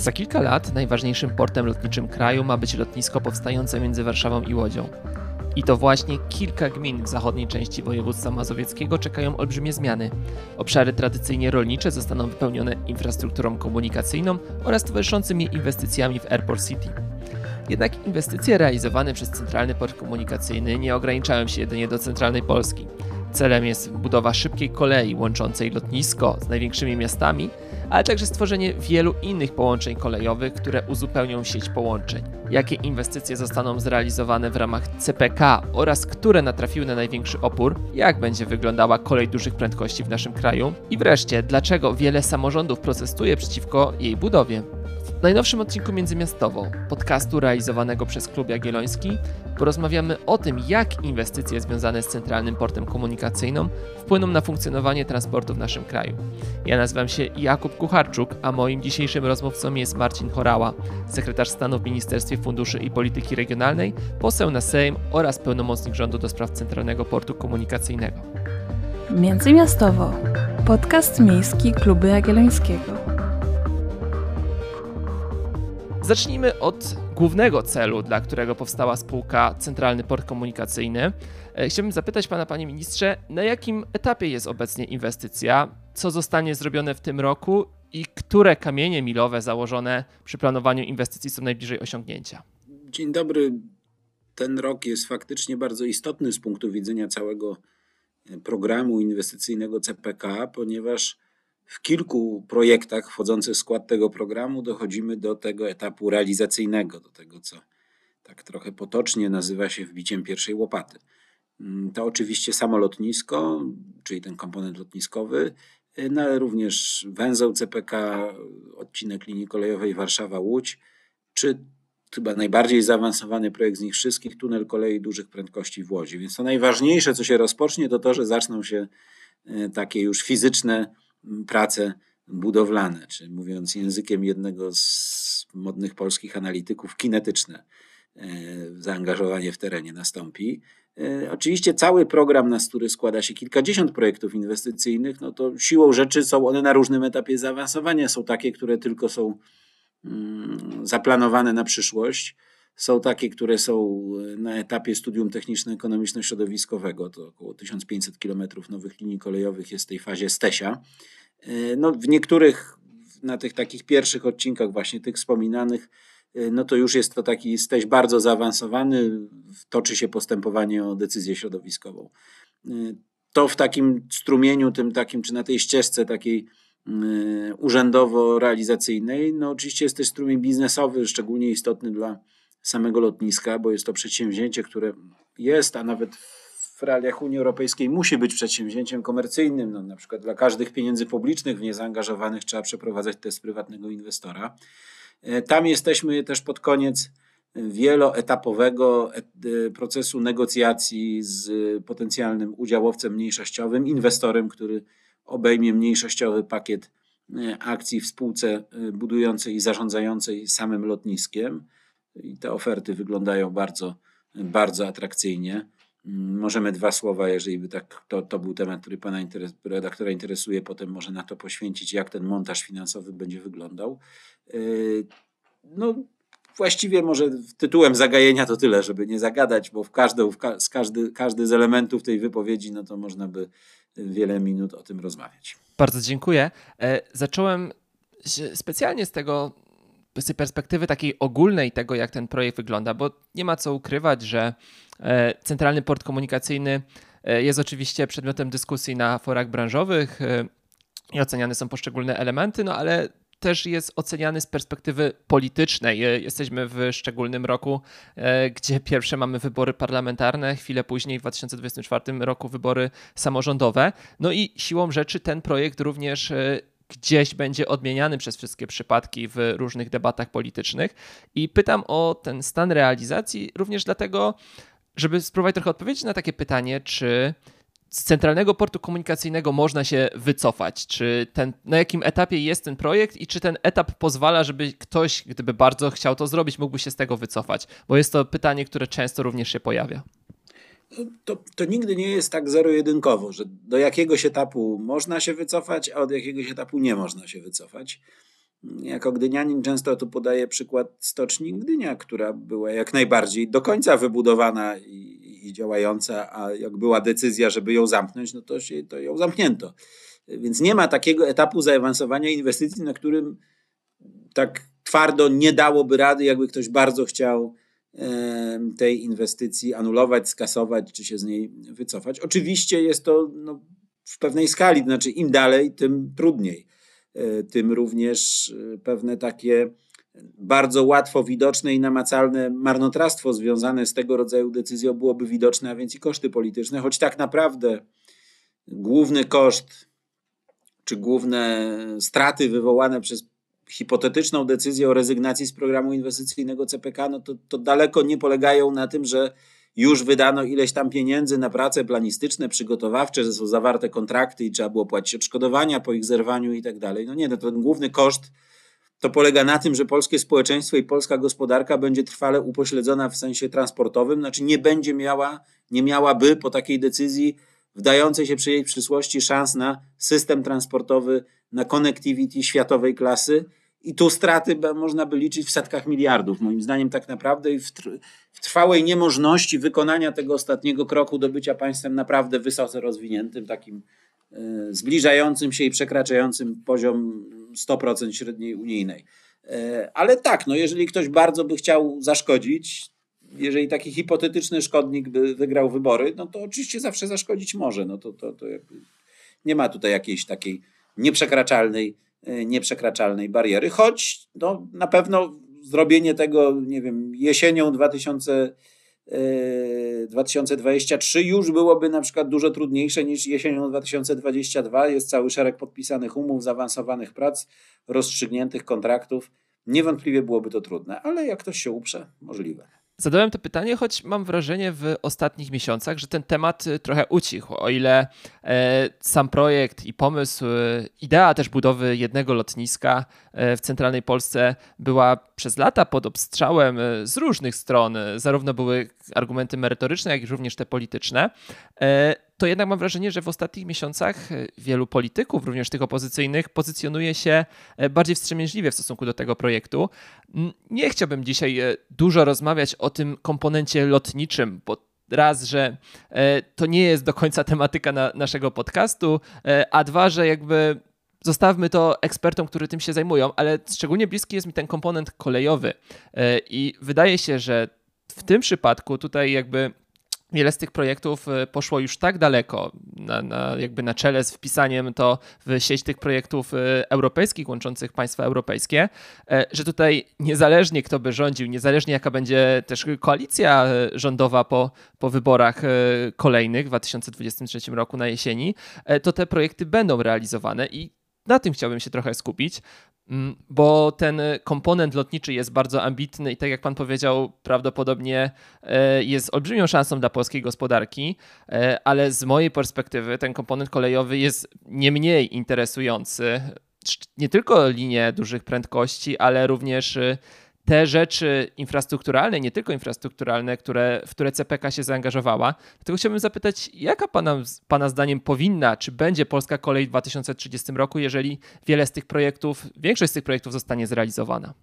Za kilka lat najważniejszym portem lotniczym kraju ma być lotnisko powstające między Warszawą i Łodzią. I to właśnie kilka gmin w zachodniej części województwa mazowieckiego czekają olbrzymie zmiany. Obszary tradycyjnie rolnicze zostaną wypełnione infrastrukturą komunikacyjną oraz towarzyszącymi inwestycjami w Airport City. Jednak inwestycje realizowane przez Centralny Port Komunikacyjny nie ograniczają się jedynie do centralnej Polski. Celem jest budowa szybkiej kolei łączącej lotnisko z największymi miastami, ale także stworzenie wielu innych połączeń kolejowych, które uzupełnią sieć połączeń. Jakie inwestycje zostaną zrealizowane w ramach CPK oraz które natrafiły na największy opór? Jak będzie wyglądała kolej dużych prędkości w naszym kraju? I wreszcie, dlaczego wiele samorządów protestuje przeciwko jej budowie? W najnowszym odcinku Międzymiastowo, podcastu realizowanego przez Klub Jagielloński, porozmawiamy o tym, jak inwestycje związane z Centralnym Portem Komunikacyjnym wpłyną na funkcjonowanie transportu w naszym kraju. Ja nazywam się Jakub Kucharczuk, a moim dzisiejszym rozmówcą jest Marcin Chorała, sekretarz stanu w Ministerstwie Funduszy i Polityki Regionalnej, poseł na Sejm oraz pełnomocnik rządu do spraw Centralnego Portu Komunikacyjnego. Międzymiastowo. Podcast miejski Klubu Jagiellońskiego. Zacznijmy od głównego celu, dla którego powstała spółka Centralny Port Komunikacyjny. E, chciałbym zapytać pana, panie ministrze, na jakim etapie jest obecnie inwestycja, co zostanie zrobione w tym roku i które kamienie milowe założone przy planowaniu inwestycji są najbliżej osiągnięcia? Dzień dobry. Ten rok jest faktycznie bardzo istotny z punktu widzenia całego e, programu inwestycyjnego CPK, ponieważ w kilku projektach wchodzących w skład tego programu dochodzimy do tego etapu realizacyjnego, do tego, co tak trochę potocznie nazywa się wbiciem pierwszej łopaty. Mm, to oczywiście samo lotnisko, czyli ten komponent lotniskowy, y, no ale również węzeł CPK, odcinek linii kolejowej Warszawa-Łódź, czy chyba najbardziej zaawansowany projekt z nich wszystkich, tunel kolei dużych prędkości w Łodzi. Więc to najważniejsze, co się rozpocznie, to to, że zaczną się y, takie już fizyczne prace budowlane, czy mówiąc językiem jednego z modnych polskich analityków, kinetyczne e, zaangażowanie w terenie nastąpi. E, oczywiście cały program, na który składa się kilkadziesiąt projektów inwestycyjnych, no to siłą rzeczy są one na różnym etapie zaawansowania. Są takie, które tylko są mm, zaplanowane na przyszłość. Są takie, które są na etapie studium techniczno-ekonomiczno-środowiskowego. To około 1500 km nowych linii kolejowych jest w tej fazie STESia. E, no, w niektórych, na tych takich pierwszych odcinkach, właśnie tych wspominanych, e, no to już jest to taki steś bardzo zaawansowany, toczy się postępowanie o decyzję środowiskową. E, to w takim strumieniu, tym takim, czy na tej ścieżce takiej urzędowo-realizacyjnej, no oczywiście jest też strumień biznesowy, szczególnie istotny dla samego lotniska, bo jest to przedsięwzięcie, które jest, a nawet w realiach Unii Europejskiej musi być przedsięwzięciem komercyjnym. No, na przykład dla każdych pieniędzy publicznych w nie zaangażowanych trzeba przeprowadzać test prywatnego inwestora. E, tam jesteśmy też pod koniec wieloetapowego e, procesu negocjacji z potencjalnym udziałowcem mniejszościowym, inwestorem, który obejmie mniejszościowy pakiet e, akcji w spółce budującej i zarządzającej samym lotniskiem. I te oferty wyglądają bardzo, bardzo atrakcyjnie. Możemy dwa słowa, jeżeli by tak, to, to był temat, który pana interes, redaktora interesuje, potem może na to poświęcić, jak ten montaż finansowy będzie wyglądał. Yy, no, właściwie może tytułem zagajenia to tyle, żeby nie zagadać, bo w każdy, w ka z każdy, każdy z elementów tej wypowiedzi, no to można by wiele minut o tym rozmawiać. Bardzo dziękuję. E, zacząłem specjalnie z tego z perspektywy takiej ogólnej tego, jak ten projekt wygląda, bo nie ma co ukrywać, że e, Centralny Port Komunikacyjny e, jest oczywiście przedmiotem dyskusji na forach branżowych e, i oceniane są poszczególne elementy, no ale też jest oceniany z perspektywy politycznej. Jesteśmy w szczególnym roku, gdzie pierwsze mamy wybory parlamentarne, chwilę później w 2024 roku wybory samorządowe. No i siłą rzeczy ten projekt również gdzieś będzie odmieniany przez wszystkie przypadki w różnych debatach politycznych. I pytam o ten stan realizacji również dlatego, żeby spróbować trochę odpowiedzieć na takie pytanie, czy z centralnego portu komunikacyjnego można się wycofać? Czy ten, na jakim etapie jest ten projekt i czy ten etap pozwala, żeby ktoś, gdyby bardzo chciał to zrobić, mógłby się z tego wycofać? Bo jest to pytanie, które często również się pojawia to, to nigdy nie jest tak zero-jedynkowo, że do jakiegoś etapu można się wycofać, a od jakiegoś etapu nie można się wycofać. jako gdynianin często tu podaję przykład stoczni Gdynia, która była jak najbardziej do końca wybudowana i, i działająca, a jak była decyzja, żeby ją zamknąć, no to, się, to ją zamknięto. Więc nie ma takiego etapu zaawansowania inwestycji, na którym tak twardo nie dałoby rady, jakby ktoś bardzo chciał tej inwestycji anulować, skasować, czy się z niej wycofać. Oczywiście jest to no, w pewnej skali, to znaczy im dalej, tym trudniej. E, tym również e, pewne takie bardzo łatwo widoczne i namacalne marnotrawstwo związane z tego rodzaju decyzją byłoby widoczne, a więc i koszty polityczne, choć tak naprawdę główny koszt czy główne straty wywołane przez hipotetyczną decyzję o rezygnacji z programu inwestycyjnego CPK, no to, to daleko nie polegają na tym, że już wydano ileś tam pieniędzy na prace planistyczne, przygotowawcze, że są zawarte kontrakty i trzeba było płacić odszkodowania po ich zerwaniu i tak dalej. No nie, no ten główny koszt to polega na tym, że polskie społeczeństwo i polska gospodarka będzie trwale upośledzona w sensie transportowym, znaczy nie będzie miała, nie miałaby po takiej decyzji wdającej się przy jej przysłości szans na system transportowy, na connectivity światowej klasy, i tu straty można by liczyć w setkach miliardów, moim zdaniem, tak naprawdę, i w, trwałej niemożności wykonania tego ostatniego kroku do bycia państwem naprawdę wysoce rozwiniętym, takim y, zbliżającym się i przekraczającym poziom 100% średniej unijnej. Y, ale tak, no jeżeli ktoś bardzo by chciał zaszkodzić, jeżeli taki hipotetyczny szkodnik by wygrał wybory, no to oczywiście zawsze zaszkodzić może. No to, to, to nie ma tutaj jakiejś takiej nieprzekraczalnej E, nieprzekraczalnej bariery, choć no, na pewno zrobienie tego, nie wiem, jesienią 2000, 2023 e, już byłoby na przykład dużo trudniejsze niż jesienią 2022. Jest cały szereg podpisanych umów, zaawansowanych prac, rozstrzygniętych kontraktów. Niewątpliwie byłoby to trudne, ale jak ktoś się uprze, możliwe. Zadałem to pytanie, choć mam wrażenie w ostatnich miesiącach, że ten temat y, trochę ucichł. O ile e, sam projekt i pomysł, y, idea też budowy jednego lotniska e, w centralnej Polsce była przez lata pod obstrzałem y, z różnych stron, zarówno były argumenty merytoryczne, jak i również te polityczne, e, to jednak mam wrażenie, że w ostatnich miesiącach e, wielu polityków, również tych opozycyjnych, pozycjonuje się e, bardziej wstrzemięźliwie w stosunku do tego projektu. Nie chciałbym dzisiaj e, dużo rozmawiać o tym komponencie lotniczym, bo raz, że to nie jest do końca tematyka na naszego podcastu, a dwa, że jakby zostawmy to ekspertom, którzy tym się zajmują, ale szczególnie bliski jest mi ten komponent kolejowy i wydaje się, że w tym przypadku tutaj jakby wiele z tych projektów e, poszło już tak daleko, na, na, jakby na czele z wpisaniem to w sieć tych projektów e, europejskich, łączących państwa europejskie, e, że tutaj niezależnie kto by rządził, niezależnie jaka będzie też koalicja rządowa po, po wyborach kolejnych w 2023 roku na jesieni, to te projekty będą realizowane i na tym chciałbym się trochę skupić, bo ten komponent lotniczy jest bardzo ambitny i tak jak pan powiedział, prawdopodobnie e, jest olbrzymią szansą dla polskiej gospodarki, e, ale z mojej perspektywy ten komponent kolejowy jest nie mniej interesujący. Nie tylko linie dużych prędkości, ale również e, te rzeczy infrastrukturalne, nie tylko infrastrukturalne, które, w które CPK się zaangażowała. Dlatego chciałbym zapytać, jaka pana, pana zdaniem powinna, czy będzie polska kolej w 2030 roku, jeżeli wiele z tych projektów, większość z tych projektów zostanie zrealizowana?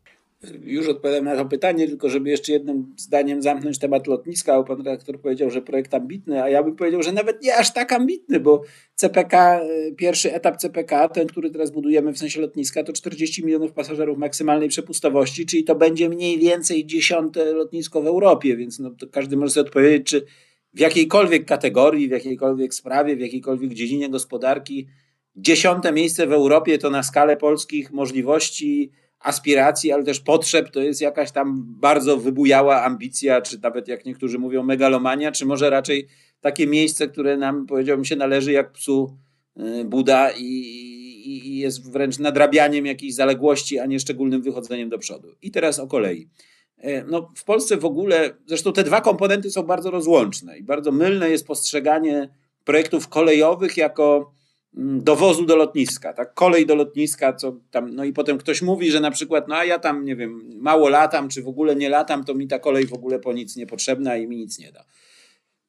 Już odpowiadam na to pytanie, tylko żeby jeszcze jednym zdaniem zamknąć temat lotniska, bo pan redaktor powiedział, że projekt ambitny, a ja bym powiedział, że nawet nie aż tak ambitny, bo CPK, y, pierwszy etap CPK, ten, który teraz budujemy w sensie lotniska, to 40 milionów pasażerów maksymalnej przepustowości, czyli to będzie mniej więcej dziesiąte lotnisko w Europie, więc no, każdy może sobie odpowiedzieć, czy w jakiejkolwiek kategorii, w jakiejkolwiek sprawie, w jakiejkolwiek dziedzinie gospodarki dziesiąte miejsce w Europie to na skalę polskich możliwości aspiracji, ale też potrzeb, to jest jakaś tam bardzo wybujała ambicja, czy nawet jak niektórzy mówią megalomania, czy może raczej takie miejsce, które nam powiedziałbym się należy jak psu y, Buda i, i, jest wręcz nadrabianiem jakiejś zaległości, a nie szczególnym wychodzeniem do przodu. I teraz o kolei. E, no, w Polsce w ogóle, zresztą te dwa komponenty są bardzo rozłączne i bardzo mylne jest postrzeganie projektów kolejowych jako dowozu do lotniska, tak? Kolej do lotniska, co tam, no i potem ktoś mówi, że na przykład, no a ja tam, nie wiem, mało latam, czy w ogóle nie latam, to mi ta kolej w ogóle po nic nie potrzebna i mi nic nie da.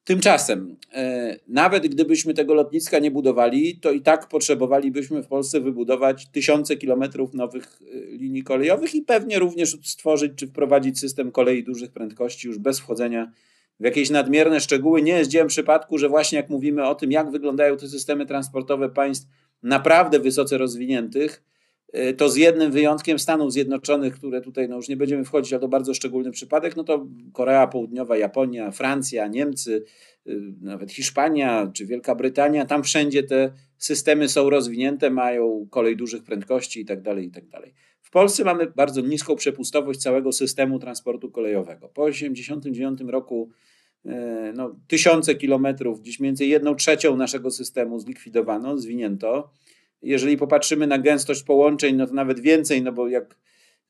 Tymczasem, e, nawet gdybyśmy tego lotniska nie budowali, to i tak potrzebowalibyśmy w Polsce wybudować tysiące kilometrów nowych e, linii kolejowych i pewnie również stworzyć czy wprowadzić system kolei dużych prędkości już bez wchodzenia w jakieś nadmierne szczegóły. Nie jest dziełem przypadku, że właśnie jak mówimy o tym, jak wyglądają te systemy transportowe państw naprawdę wysoce rozwiniętych, e, to z jednym wyjątkiem Stanów Zjednoczonych, które tutaj no już nie będziemy wchodzić, ale to bardzo szczególny przypadek, no to Korea Południowa, Japonia, Francja, Niemcy, e, nawet Hiszpania czy Wielka Brytania, tam wszędzie te systemy są rozwinięte, mają kolej dużych prędkości i tak dalej, i tak. W Polsce mamy bardzo niską przepustowość całego systemu transportu kolejowego. Po 1989 roku no, tysiące kilometrów, gdzieś między jedną trzecią naszego systemu zlikwidowano, zwinięto. Jeżeli popatrzymy na gęstość połączeń, no to nawet więcej, no bo jak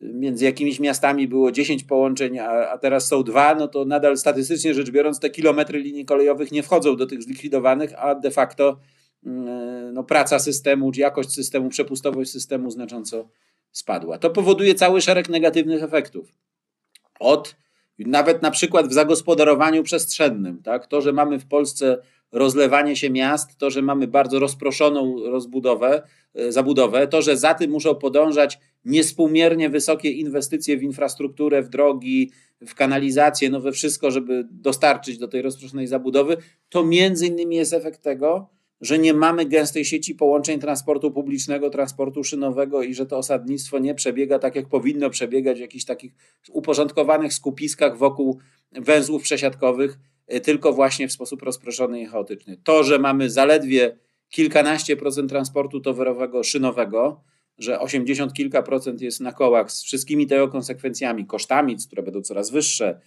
między jakimiś miastami było 10 połączeń, a, a teraz są dwa, no to nadal statystycznie rzecz biorąc te kilometry linii kolejowych nie wchodzą do tych zlikwidowanych, a de facto mm, no, praca systemu, jakość systemu, przepustowość systemu znacząco spadła. To powoduje cały szereg negatywnych efektów. Od nawet na przykład w zagospodarowaniu przestrzennym, tak? To, że mamy w Polsce rozlewanie się miast, to, że mamy bardzo rozproszoną rozbudowę, e, zabudowę, to, że za tym muszą podążać niespółmiernie wysokie inwestycje w infrastrukturę, w drogi, w kanalizację, no we wszystko, żeby dostarczyć do tej rozproszonej zabudowy, to między innymi jest efekt tego, że nie mamy gęstej sieci połączeń transportu publicznego, transportu szynowego i że to osadnictwo nie przebiega tak, jak powinno przebiegać w jakichś takich uporządkowanych skupiskach wokół węzłów przesiadkowych, y, tylko właśnie w sposób rozproszony i chaotyczny. To, że mamy zaledwie kilkanaście procent transportu towarowego szynowego, że 80 kilka procent jest na kołach z wszystkimi tego konsekwencjami, kosztami, które będą coraz wyższe,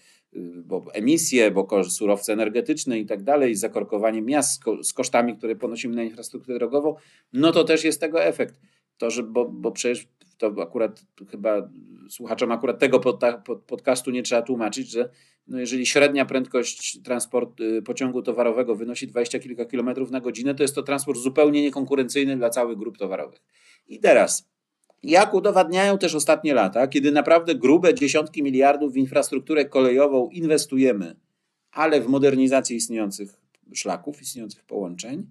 bo emisje, bo surowce energetyczne i tak dalej, zakorkowanie miast z kosztami, które ponosimy na infrastrukturę drogową, no to też jest tego efekt. To, że, bo, bo przecież to akurat chyba słuchaczom akurat tego pod, pod, podcastu nie trzeba tłumaczyć, że no jeżeli średnia prędkość transportu y, pociągu towarowego wynosi 20 kilka kilometrów na godzinę, to jest to transport zupełnie niekonkurencyjny dla całych grup towarowych. I teraz jak udowadniają też ostatnie lata, kiedy naprawdę grube dziesiątki miliardów w infrastrukturę kolejową inwestujemy, ale w modernizację istniejących szlaków, istniejących połączeń,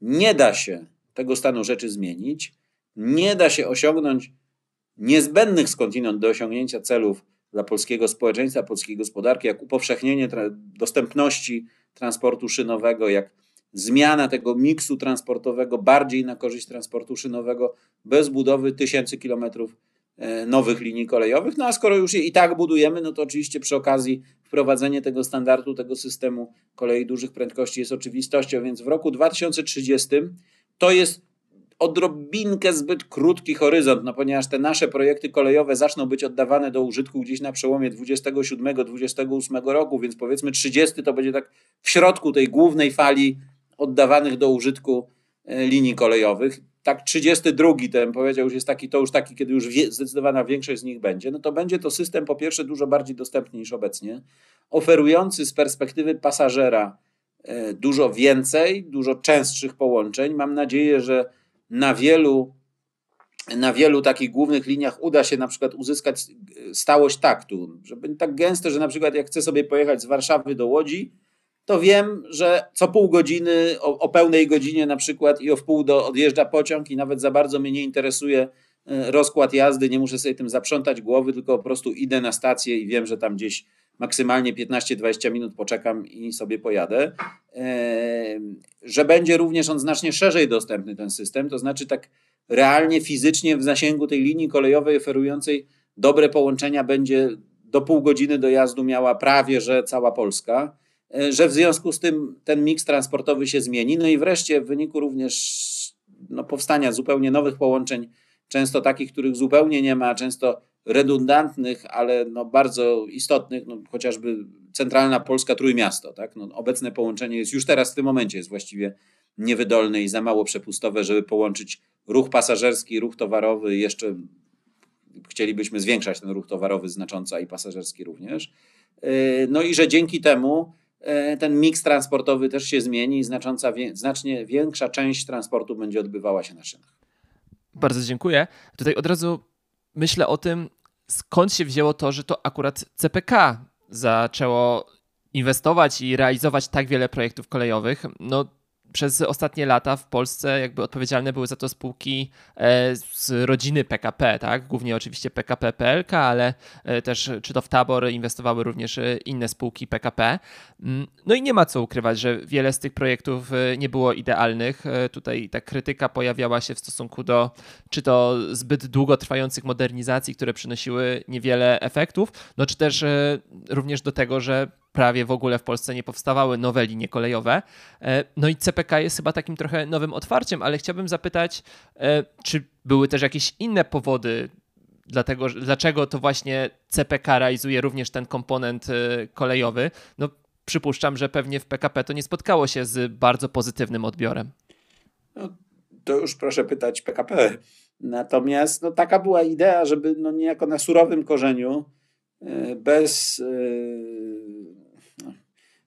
nie da się tego stanu rzeczy zmienić, nie da się osiągnąć niezbędnych skądinąd do osiągnięcia celów dla polskiego społeczeństwa, polskiej gospodarki, jak upowszechnienie dostępności transportu szynowego, jak zmiana tego miksu transportowego bardziej na korzyść transportu szynowego bez budowy tysięcy kilometrów e, nowych linii kolejowych. No a skoro już je i tak budujemy, no to oczywiście przy okazji wprowadzenie tego standardu, tego systemu kolei dużych prędkości jest oczywistością, więc w roku 2030 to jest odrobinkę zbyt krótki horyzont, no ponieważ te nasze projekty kolejowe zaczną być oddawane do użytku gdzieś na przełomie 27-28 roku, więc powiedzmy 30 to będzie tak w środku tej głównej fali oddawanych do użytku e, linii kolejowych. Tak 32 ten powiedział, już jest taki, to już taki, kiedy już wie, zdecydowana większość z nich będzie, no to będzie to system po pierwsze dużo bardziej dostępny niż obecnie, oferujący z perspektywy pasażera e, dużo więcej, dużo częstszych połączeń. Mam nadzieję, że na wielu, na wielu takich głównych liniach uda się na przykład uzyskać stałość taktu, żeby tak gęste, że na przykład jak chcę sobie pojechać z Warszawy do Łodzi, to wiem, że co pół godziny, o, o, pełnej godzinie na przykład i o wpół do odjeżdża pociąg i nawet za bardzo mnie nie interesuje e, rozkład jazdy, nie muszę sobie tym zaprzątać głowy, tylko po prostu idę na stację i wiem, że tam gdzieś maksymalnie 15-20 minut poczekam i sobie pojadę. E, że będzie również on znacznie szerzej dostępny, ten system, to znaczy tak realnie, fizycznie w zasięgu tej linii kolejowej oferującej dobre połączenia będzie do pół godziny dojazdu miała prawie, że cała Polska że w związku z tym ten miks transportowy się zmieni. No i wreszcie w wyniku również no, powstania zupełnie nowych połączeń, często takich, których zupełnie nie ma, często redundantnych, ale no bardzo istotnych, no chociażby centralna Polska Trójmiasto. Tak? No obecne połączenie jest już teraz w tym momencie jest właściwie niewydolne i za mało przepustowe, żeby połączyć ruch pasażerski, ruch towarowy. Jeszcze chcielibyśmy zwiększać ten ruch towarowy znacząco i pasażerski również. E, no i że dzięki temu E, ten miks transportowy też się zmieni i znacząca, znacznie większa część transportu będzie odbywała się na szynach. Bardzo dziękuję. Tutaj od razu myślę o tym, skąd się wzięło to, że to akurat CPK zaczęło inwestować i realizować tak wiele projektów kolejowych, no przez ostatnie lata w Polsce jakby odpowiedzialne były za to spółki e, z rodziny PKP, tak? Głównie oczywiście PKP PLK, ale e, też czy to w Tabor inwestowały również e, inne spółki PKP. Mm, no i nie ma co ukrywać, że wiele z tych projektów nie było idealnych. Tutaj ta krytyka pojawiała się w stosunku do czy to zbyt długotrwających modernizacji, które przynosiły niewiele efektów, no czy też również do tego, że prawie w ogóle w Polsce nie powstawały nowe linie kolejowe. E, no i CPK jest chyba takim trochę nowym otwarciem, ale chciałbym zapytać, e, czy były też jakieś inne powody, dlatego, dlaczego to właśnie CPK realizuje również ten komponent e, kolejowy? No, przypuszczam, że pewnie w PKP to nie spotkało się z bardzo pozytywnym odbiorem. No, to już proszę pytać PKP. Natomiast no, taka była idea, żeby no, niejako na surowym korzeniu, bez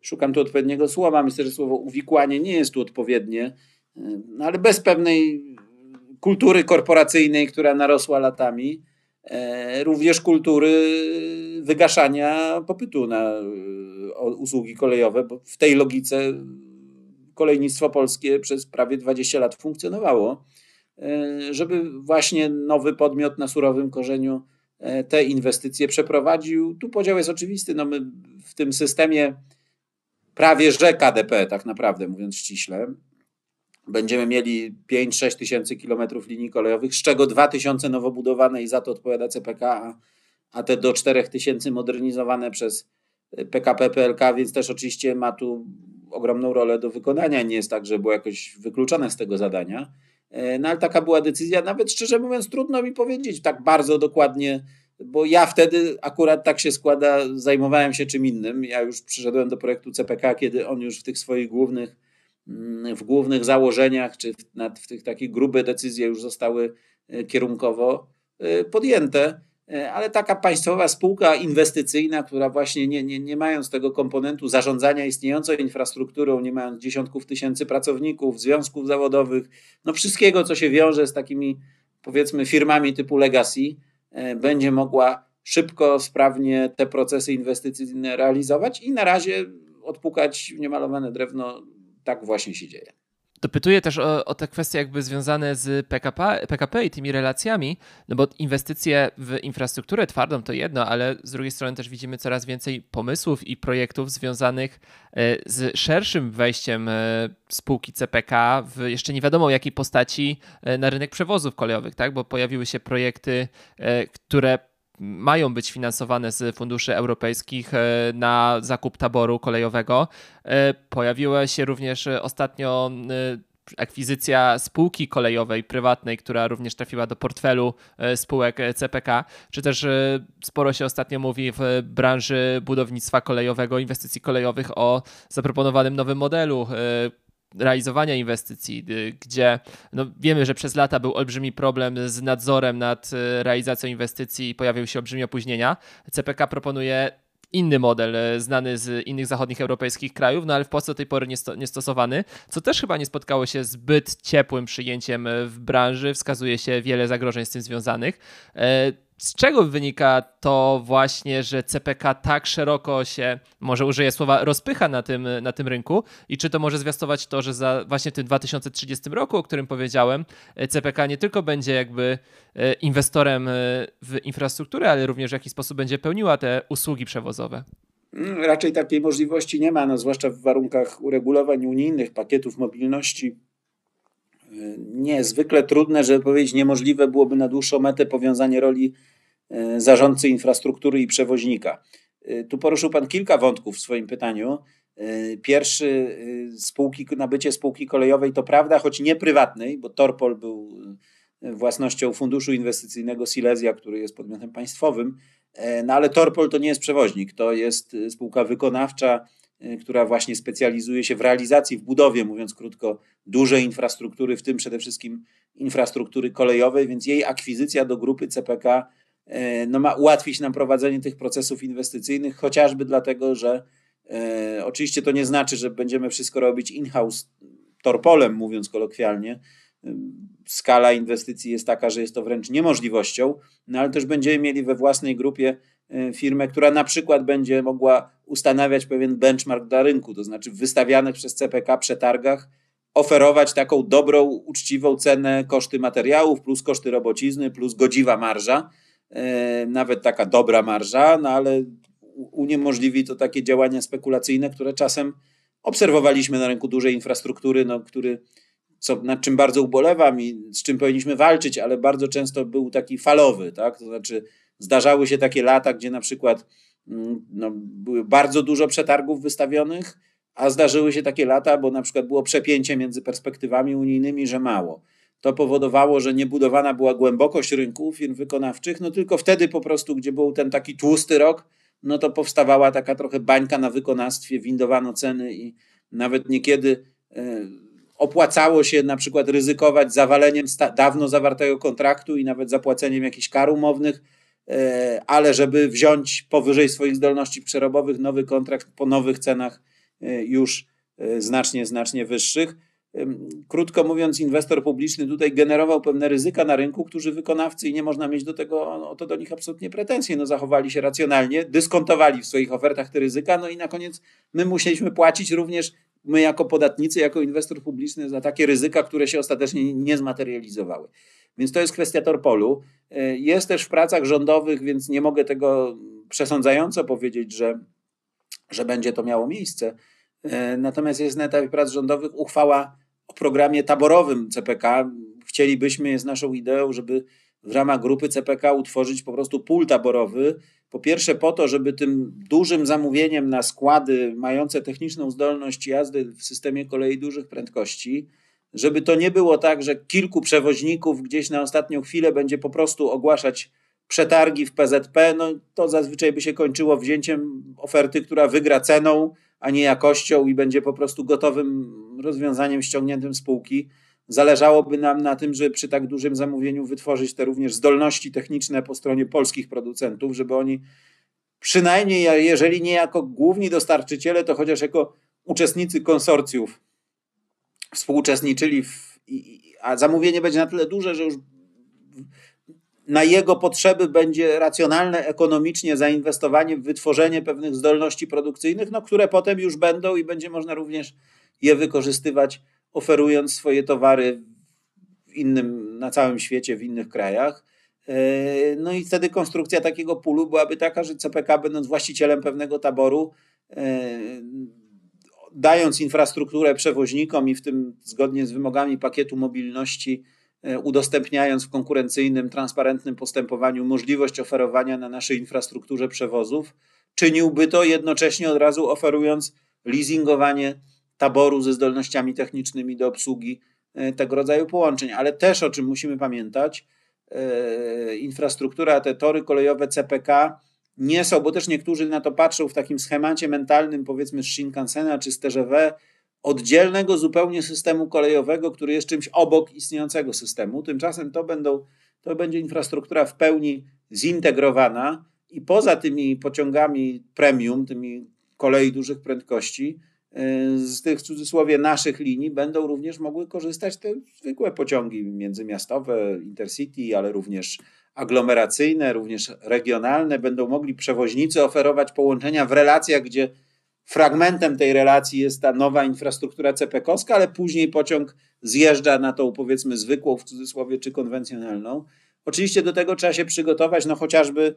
szukam tu odpowiedniego słowa. Myślę, że słowo uwikłanie nie jest tu odpowiednie, no ale bez pewnej kultury korporacyjnej, która narosła latami, e, również kultury wygaszania popytu na e, usługi kolejowe, bo w tej logice kolejnictwo polskie przez prawie 20 lat funkcjonowało, e, żeby właśnie nowy podmiot na surowym korzeniu te inwestycje przeprowadził. Tu podział jest oczywisty. No my w tym systemie prawie że KDP, tak naprawdę mówiąc ściśle. Będziemy mieli 5-6 tysięcy kilometrów linii kolejowych, z czego 2 tysiące nowo budowane i za to odpowiada CPK, a, te do 4 tysięcy modernizowane przez PKP PLK, więc też oczywiście ma tu ogromną rolę do wykonania. Nie jest tak, że było jakoś wykluczone z tego zadania. E, no ale taka była decyzja. Nawet szczerze mówiąc, trudno mi powiedzieć tak bardzo dokładnie, bo ja wtedy akurat tak się składa, zajmowałem się czym innym. Ja już przyszedłem do projektu CPK, kiedy on już w tych swoich głównych, mm, w głównych założeniach, czy w, w tych takich grube decyzje już zostały e, kierunkowo e, podjęte. E, ale taka państwowa spółka inwestycyjna, która właśnie nie, nie, nie mając tego komponentu zarządzania istniejącą infrastrukturą, nie mając dziesiątków tysięcy pracowników, związków zawodowych, no wszystkiego, co się wiąże z takimi powiedzmy firmami typu legacy, będzie mogła szybko, sprawnie te procesy inwestycyjne realizować i na razie odpukać niemalowane drewno. Tak właśnie się dzieje. Dopytuję też o, o, te kwestie jakby związane z PKP, PKP i tymi relacjami, no bo inwestycje w infrastrukturę twardą to jedno, ale z drugiej strony też widzimy coraz więcej pomysłów i projektów związanych e, z szerszym wejściem e, spółki CPK w jeszcze nie wiadomo jakiej postaci na rynek przewozów kolejowych, tak? bo pojawiły się projekty, które mają być finansowane z funduszy europejskich e, na zakup taboru kolejowego. E, pojawiła się również ostatnio e, akwizycja spółki kolejowej prywatnej, która również trafiła do portfelu spółek CPK, czy też sporo się ostatnio mówi w branży budownictwa kolejowego, inwestycji kolejowych o zaproponowanym nowym modelu realizowania inwestycji, y, gdzie no wiemy, że przez lata był olbrzymi problem z nadzorem nad y, realizacją inwestycji i pojawiły się olbrzymie opóźnienia. CPK proponuje inny model y, znany z innych zachodnich europejskich krajów, no ale w Polsce do tej pory niestosowany, co też chyba nie spotkało się zbyt ciepłym przyjęciem w branży. Wskazuje się wiele zagrożeń z tym związanych. Z czego wynika to właśnie, że CPK tak szeroko się, może użyję słowa, rozpycha na tym, na tym rynku i czy to może zwiastować to, że za właśnie w tym 2030 roku, o którym powiedziałem, CPK nie tylko będzie jakby e, inwestorem e, w infrastrukturę, ale również w jakiś sposób będzie pełniła te usługi przewozowe? Mm, raczej takiej możliwości nie ma, no zwłaszcza w warunkach uregulowań unijnych, pakietów mobilności niezwykle trudne, żeby powiedzieć niemożliwe byłoby na dłuższą metę powiązanie roli e, zarządcy infrastruktury i przewoźnika. E, tu poruszył Pan kilka wątków w swoim pytaniu. E, pierwszy, spółki, nabycie spółki kolejowej to prawda, choć nie prywatnej, bo Torpol był własnością funduszu inwestycyjnego Silesia, który jest podmiotem państwowym, no ale Torpol to nie jest przewoźnik, to jest spółka wykonawcza która właśnie specjalizuje się w realizacji, w budowie, mówiąc krótko, dużej infrastruktury, w tym przede wszystkim infrastruktury kolejowej, więc jej akwizycja do grupy CPK y, no, ma ułatwić nam prowadzenie tych procesów inwestycyjnych, chociażby dlatego, że e, oczywiście to nie znaczy, że będziemy wszystko robić in-house torpolem, mówiąc kolokwialnie, skala inwestycji jest taka, że jest to wręcz niemożliwością, no ale też będziemy mieli we własnej grupie y, firmę, która na przykład będzie mogła ustanawiać pewien benchmark dla rynku, to znaczy w wystawianych przez CPK przetargach oferować taką dobrą, uczciwą cenę koszty materiałów plus koszty robocizny plus godziwa marża, y, nawet taka dobra marża, no ale uniemożliwi to takie działania spekulacyjne, które czasem obserwowaliśmy na rynku dużej infrastruktury, no, który co, nad czym bardzo ubolewam i z czym powinniśmy walczyć, ale bardzo często był taki falowy, tak? To znaczy zdarzały się takie lata, gdzie na przykład mm, no, były bardzo dużo przetargów wystawionych, a zdarzyły się takie lata, bo na przykład było przepięcie między perspektywami unijnymi, że mało. To powodowało, że niebudowana była głębokość rynku firm wykonawczych, no tylko wtedy po prostu, gdzie był ten taki tłusty rok, no to powstawała taka trochę bańka na wykonawstwie, windowano ceny i nawet niekiedy e, opłacało się na przykład ryzykować zawaleniem dawno zawartego kontraktu i nawet zapłaceniem jakichś kar umownych, ale żeby wziąć powyżej swoich zdolności przerobowych nowy kontrakt po nowych cenach e, już znacznie, znacznie wyższych. Krótko mówiąc, inwestor publiczny tutaj generował pewne ryzyka na rynku, którzy wykonawcy i nie można mieć do tego, o to do nich absolutnie pretensje. No, zachowali się racjonalnie, dyskontowali w swoich ofertach te ryzyka, no i na koniec my musieliśmy płacić również, my jako podatnicy, jako inwestor publiczny, za takie ryzyka, które się ostatecznie nie zmaterializowały. Więc to jest kwestia Torpolu. E, jest też w pracach rządowych, więc nie mogę tego przesądzająco powiedzieć, że, że będzie to miało miejsce. E, natomiast jest na etapie prac rządowych uchwała o programie taborowym CPK. Chcielibyśmy, jest naszą ideą, żeby w ramach grupy CPK utworzyć po prostu pól taborowy. Po pierwsze, po to, żeby tym dużym zamówieniem na składy mające techniczną zdolność jazdy w systemie kolei dużych prędkości, żeby to nie było tak, że kilku przewoźników gdzieś na ostatnią chwilę będzie po prostu ogłaszać przetargi w PZP, no to zazwyczaj by się kończyło wzięciem oferty, która wygra ceną, a nie jakością i będzie po prostu gotowym rozwiązaniem ściągniętym spółki. Zależałoby nam na tym, żeby przy tak dużym zamówieniu wytworzyć te również zdolności techniczne po stronie polskich producentów, żeby oni przynajmniej, jeżeli nie jako główni dostarczyciele, to chociaż jako uczestnicy konsorcjów współuczestniczyli, w, a zamówienie będzie na tyle duże, że już na jego potrzeby będzie racjonalne ekonomicznie zainwestowanie w wytworzenie pewnych zdolności produkcyjnych, no, które potem już będą i będzie można również je wykorzystywać, oferując swoje towary w innym, na całym świecie, w innych krajach. E, no i wtedy konstrukcja takiego pulu byłaby taka, że CPK, będąc właścicielem pewnego taboru, e, dając infrastrukturę przewoźnikom i w tym zgodnie z wymogami pakietu mobilności, E, udostępniając w konkurencyjnym, transparentnym postępowaniu możliwość oferowania na naszej infrastrukturze przewozów, czyniłby to jednocześnie od razu oferując leasingowanie taboru ze zdolnościami technicznymi do obsługi e, tego rodzaju połączeń. Ale też o czym musimy pamiętać, e, infrastruktura, te tory kolejowe CPK nie są, bo też niektórzy na to patrzą w takim schemacie mentalnym, powiedzmy z Shinkansena czy z TGV, oddzielnego zupełnie systemu kolejowego, który jest czymś obok istniejącego systemu. Tymczasem to, będą, to będzie infrastruktura w pełni zintegrowana i poza tymi pociągami premium, tymi kolei dużych prędkości, z tych w cudzysłowie naszych linii będą również mogły korzystać te zwykłe pociągi międzymiastowe, intercity, ale również aglomeracyjne, również regionalne. Będą mogli przewoźnicy oferować połączenia w relacjach, gdzie fragmentem tej relacji jest ta nowa infrastruktura CPK-owska, ale później pociąg zjeżdża na tą powiedzmy zwykłą w cudzysłowie czy konwencjonalną. Oczywiście do tego trzeba się przygotować, no chociażby y,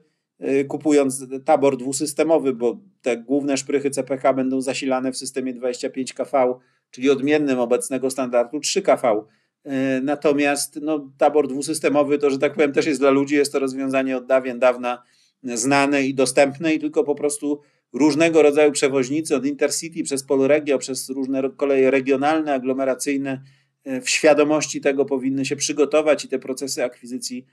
kupując tabor dwusystemowy, bo te główne szprychy CPK będą zasilane w systemie 25 kV, czyli odmiennym obecnego standardu 3 kV. Y, natomiast no, tabor dwusystemowy to, że tak powiem, też jest dla ludzi, jest to rozwiązanie od dawien dawna znane i dostępne i tylko po prostu różnego rodzaju przewoźnicy od Intercity przez Polregio, przez różne koleje regionalne, aglomeracyjne e, w świadomości tego powinny się przygotować i te procesy akwizycji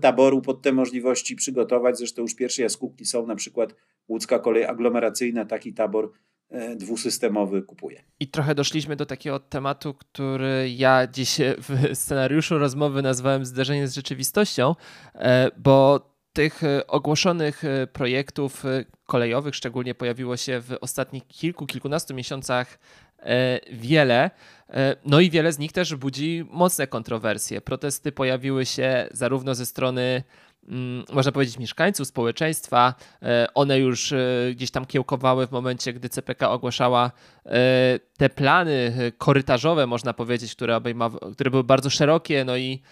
taboru pod te możliwości przygotować. Zresztą już pierwsze jaskółki są, na przykład łódzka kolej aglomeracyjna, taki tabor e, dwusystemowy kupuje. I trochę doszliśmy do takiego tematu, który ja dziś w scenariuszu rozmowy nazwałem zderzenie z rzeczywistością, e, bo tych e, ogłoszonych projektów kolejowych szczególnie pojawiło się w ostatnich kilku, kilkunastu miesiącach wiele. No i wiele z nich też budzi mocne kontrowersje. Protesty pojawiły się zarówno ze strony Mm, można powiedzieć, mieszkańców, społeczeństwa. E, one już e, gdzieś tam kiełkowały w momencie, gdy CPK ogłaszała e, te plany korytarzowe, można powiedzieć, które, które były bardzo szerokie, no i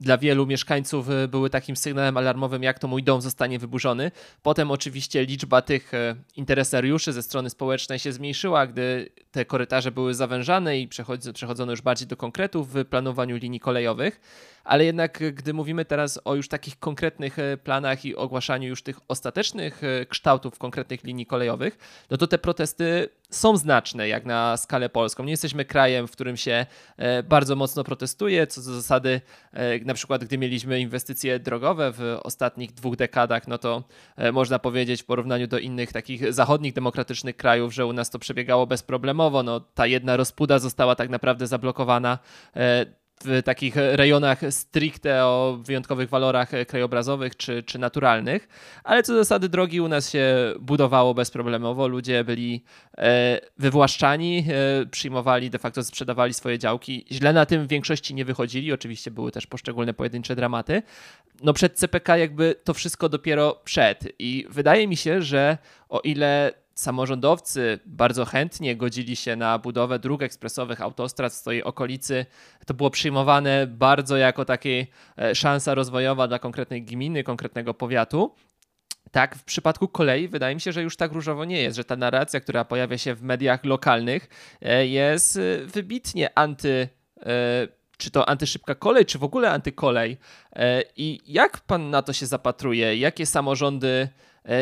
dla wielu mieszkańców e, były takim sygnałem alarmowym, jak to mój dom zostanie wyburzony. Potem oczywiście liczba tych e, interesariuszy ze strony społecznej się zmniejszyła, gdy te korytarze były zawężane i przechodzono już bardziej do konkretów w planowaniu linii kolejowych. Ale jednak, e, gdy mówimy teraz o już takich konkretnych planach i ogłaszaniu już tych ostatecznych kształtów konkretnych linii kolejowych, no to te protesty są znaczne jak na skalę polską. Nie jesteśmy krajem, w którym się bardzo mocno protestuje, co do zasady na przykład gdy mieliśmy inwestycje drogowe w ostatnich dwóch dekadach, no to e, można powiedzieć w porównaniu do innych takich zachodnich demokratycznych krajów, że u nas to przebiegało bezproblemowo. No, ta jedna rozpuda została tak naprawdę zablokowana e, w takich rejonach stricte o wyjątkowych walorach krajobrazowych czy, czy naturalnych, ale co zasady drogi u nas się budowało bezproblemowo. Ludzie byli e, wywłaszczani, e, przyjmowali, de facto sprzedawali swoje działki. Źle na tym w większości nie wychodzili. Oczywiście były też poszczególne pojedyncze dramaty. No przed CPK jakby to wszystko dopiero przed i wydaje mi się, że o ile samorządowcy bardzo chętnie godzili się na budowę dróg ekspresowych, autostrad w swojej okolicy. To było przyjmowane bardzo jako taka e, szansa rozwojowa dla konkretnej gminy, konkretnego powiatu. Tak, w przypadku kolei wydaje mi się, że już tak różowo nie jest, że ta narracja, która pojawia się w mediach lokalnych, e, jest e, wybitnie anty czy to antyszybka kolej, czy w ogóle antykolej. I jak pan na to się zapatruje? Jakie samorządy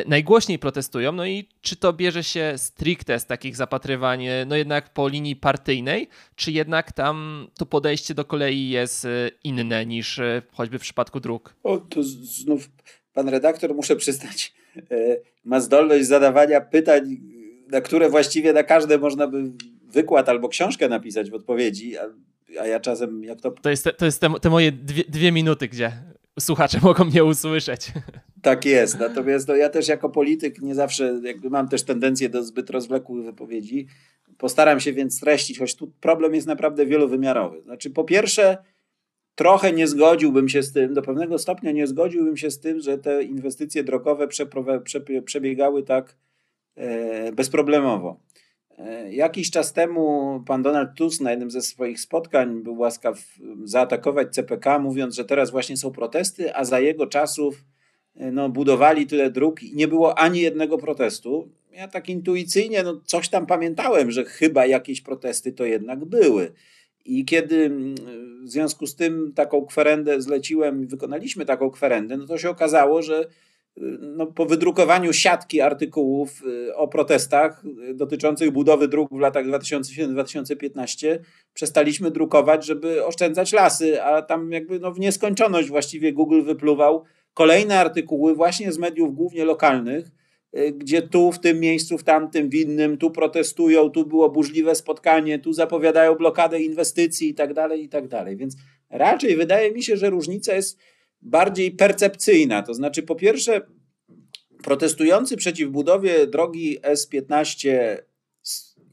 najgłośniej protestują. No i czy to bierze się stricte z takich zapatrywań, e, no jednak po linii partyjnej, czy jednak tam to podejście do kolei jest e, inne niż choćby w przypadku dróg? O, to znów pan redaktor, muszę przyznać, ma zdolność zadawania pytań, na które właściwie na każde można by wykład albo książkę napisać w odpowiedzi, a, a ja czasem jak to... To jest te, to jest te, te moje dwie, dwie minuty, gdzie słuchacze mogą mnie usłyszeć. Tak jest. Natomiast no, ja też jako polityk nie zawsze jakby mam też tendencję do zbyt rozwlekłych wypowiedzi. Postaram się więc streścić, choć tu problem jest naprawdę wielowymiarowy. Znaczy, po pierwsze, trochę nie zgodziłbym się z tym, do pewnego stopnia nie zgodziłbym się z tym, że te inwestycje drogowe przebiegały tak e, bezproblemowo. Jakiś czas temu pan Donald Tusk na jednym ze swoich spotkań był łaskaw zaatakować CPK, mówiąc, że teraz właśnie są protesty, a za jego czasów no, budowali tyle dróg i nie było ani jednego protestu. Ja tak intuicyjnie no, coś tam pamiętałem, że chyba jakieś protesty to jednak były. I kiedy mm, w związku z tym taką kwerendę zleciłem, wykonaliśmy taką kwerendę, no to się okazało, że no, po wydrukowaniu siatki artykułów y, o protestach y, dotyczących budowy dróg w latach 2007-2015 przestaliśmy drukować, żeby oszczędzać lasy, a tam jakby no w nieskończoność właściwie Google wypluwał kolejne artykuły właśnie z mediów głównie lokalnych, y, gdzie tu w tym miejscu, w tamtym, w innym, tu protestują, tu było burzliwe spotkanie, tu zapowiadają blokadę inwestycji i tak dalej, i tak dalej. Więc raczej wydaje mi się, że różnica jest bardziej percepcyjna. To znaczy, po pierwsze, protestujący przeciw budowie drogi S15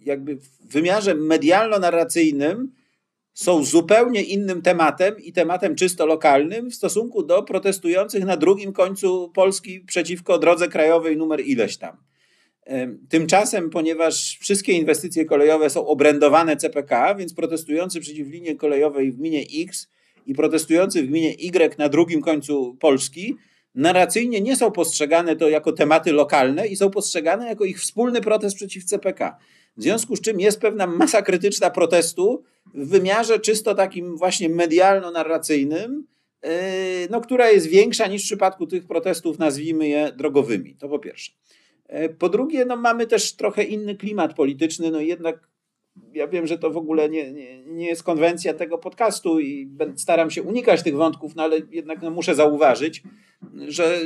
jakby w wymiarze medialno-narracyjnym są zupełnie innym tematem i tematem czysto lokalnym w stosunku do protestujących na drugim końcu Polski przeciwko drodze krajowej numer ileś tam. Tymczasem, ponieważ wszystkie inwestycje kolejowe są obrędowane CPK, więc protestujący przeciw linii kolejowej w gminie X i protestujący w gminie Y na drugim końcu Polski narracyjnie nie są postrzegane to jako tematy lokalne i są postrzegane jako ich wspólny protest przeciw CPK. W związku z czym jest pewna masa krytyczna protestu w wymiarze czysto takim właśnie medialno-narracyjnym, yy, no, która jest większa niż w przypadku tych protestów, nazwijmy je drogowymi. To po pierwsze. Yy, po drugie, no, mamy też trochę inny klimat polityczny, no jednak ja wiem, że to w ogóle nie, nie, nie jest konwencja tego podcastu i staram się unikać tych wątków, no ale jednak no, muszę zauważyć, że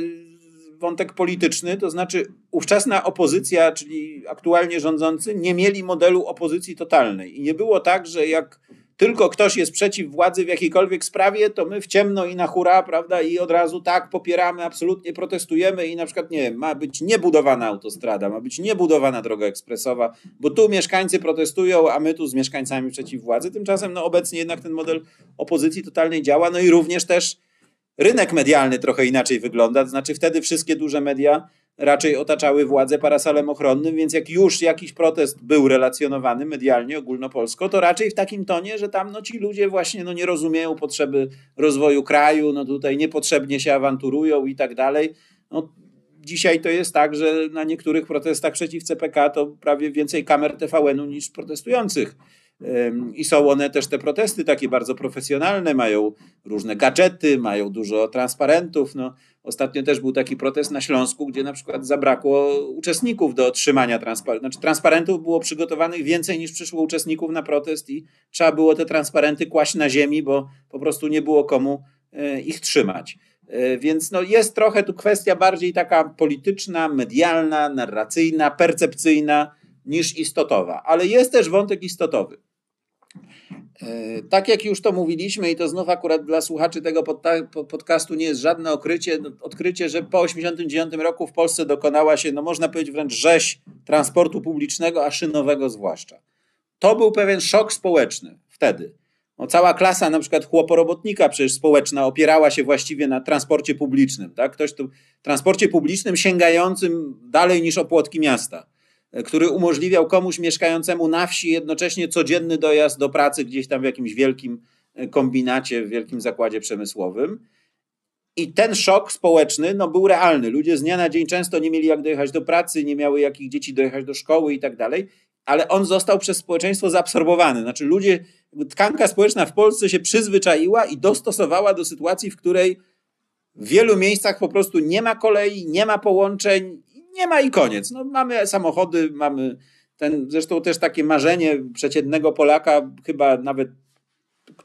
wątek polityczny, to znaczy ówczesna opozycja, czyli aktualnie rządzący, nie mieli modelu opozycji totalnej. I nie było tak, że jak tylko ktoś jest przeciw władzy w jakiejkolwiek sprawie, to my w ciemno i na hura, prawda, i od razu tak popieramy, absolutnie protestujemy i na przykład, nie wiem, ma być niebudowana autostrada, ma być niebudowana droga ekspresowa, bo tu mieszkańcy protestują, a my tu z mieszkańcami przeciw władzy. Tymczasem, no obecnie jednak ten model opozycji totalnej działa, no i również też rynek medialny trochę inaczej wygląda, to znaczy wtedy wszystkie duże media raczej otaczały władzę parasolem ochronnym, więc jak już jakiś protest był relacjonowany medialnie, ogólnopolsko, to raczej w takim tonie, że tam no, ci ludzie właśnie no, nie rozumieją potrzeby rozwoju kraju, no tutaj niepotrzebnie się awanturują i tak dalej. No, dzisiaj to jest tak, że na niektórych protestach przeciw CPK to prawie więcej kamer TVN-u niż protestujących. I są one też te protesty takie bardzo profesjonalne, mają różne gadżety, mają dużo transparentów. No, ostatnio też był taki protest na Śląsku, gdzie na przykład zabrakło uczestników do otrzymania transparentów. Znaczy, transparentów było przygotowanych więcej niż przyszło uczestników na protest i trzeba było te transparenty kłaść na ziemi, bo po prostu nie było komu e, ich trzymać. E, więc no jest trochę tu kwestia bardziej taka polityczna, medialna, narracyjna, percepcyjna niż istotowa, ale jest też wątek istotowy. E, tak jak już to mówiliśmy, i to znów akurat dla słuchaczy tego podcastu nie jest żadne okrycie, no, odkrycie, że po 1989 roku w Polsce dokonała się, no można powiedzieć wręcz rzeź transportu publicznego, a szynowego zwłaszcza. To był pewien szok społeczny wtedy. No, cała klasa na przykład chłoporobotnika przecież społeczna opierała się właściwie na transporcie publicznym. Tak? Ktoś tu transporcie publicznym sięgającym dalej niż opłotki miasta który umożliwiał komuś mieszkającemu na wsi jednocześnie codzienny dojazd do pracy gdzieś tam w jakimś wielkim e, kombinacie, w wielkim zakładzie przemysłowym. I ten szok społeczny no, był realny. Ludzie z dnia na dzień często nie mieli jak dojechać do pracy, nie miały jakich dzieci dojechać do szkoły i tak dalej, ale on został przez społeczeństwo zaabsorbowany. Znaczy ludzie, tkanka społeczna w Polsce się przyzwyczaiła i dostosowała do sytuacji, w której w wielu miejscach po prostu nie ma kolei, nie ma połączeń nie ma i koniec. No, mamy samochody, mamy ten, zresztą też takie marzenie przeciętnego Polaka, chyba nawet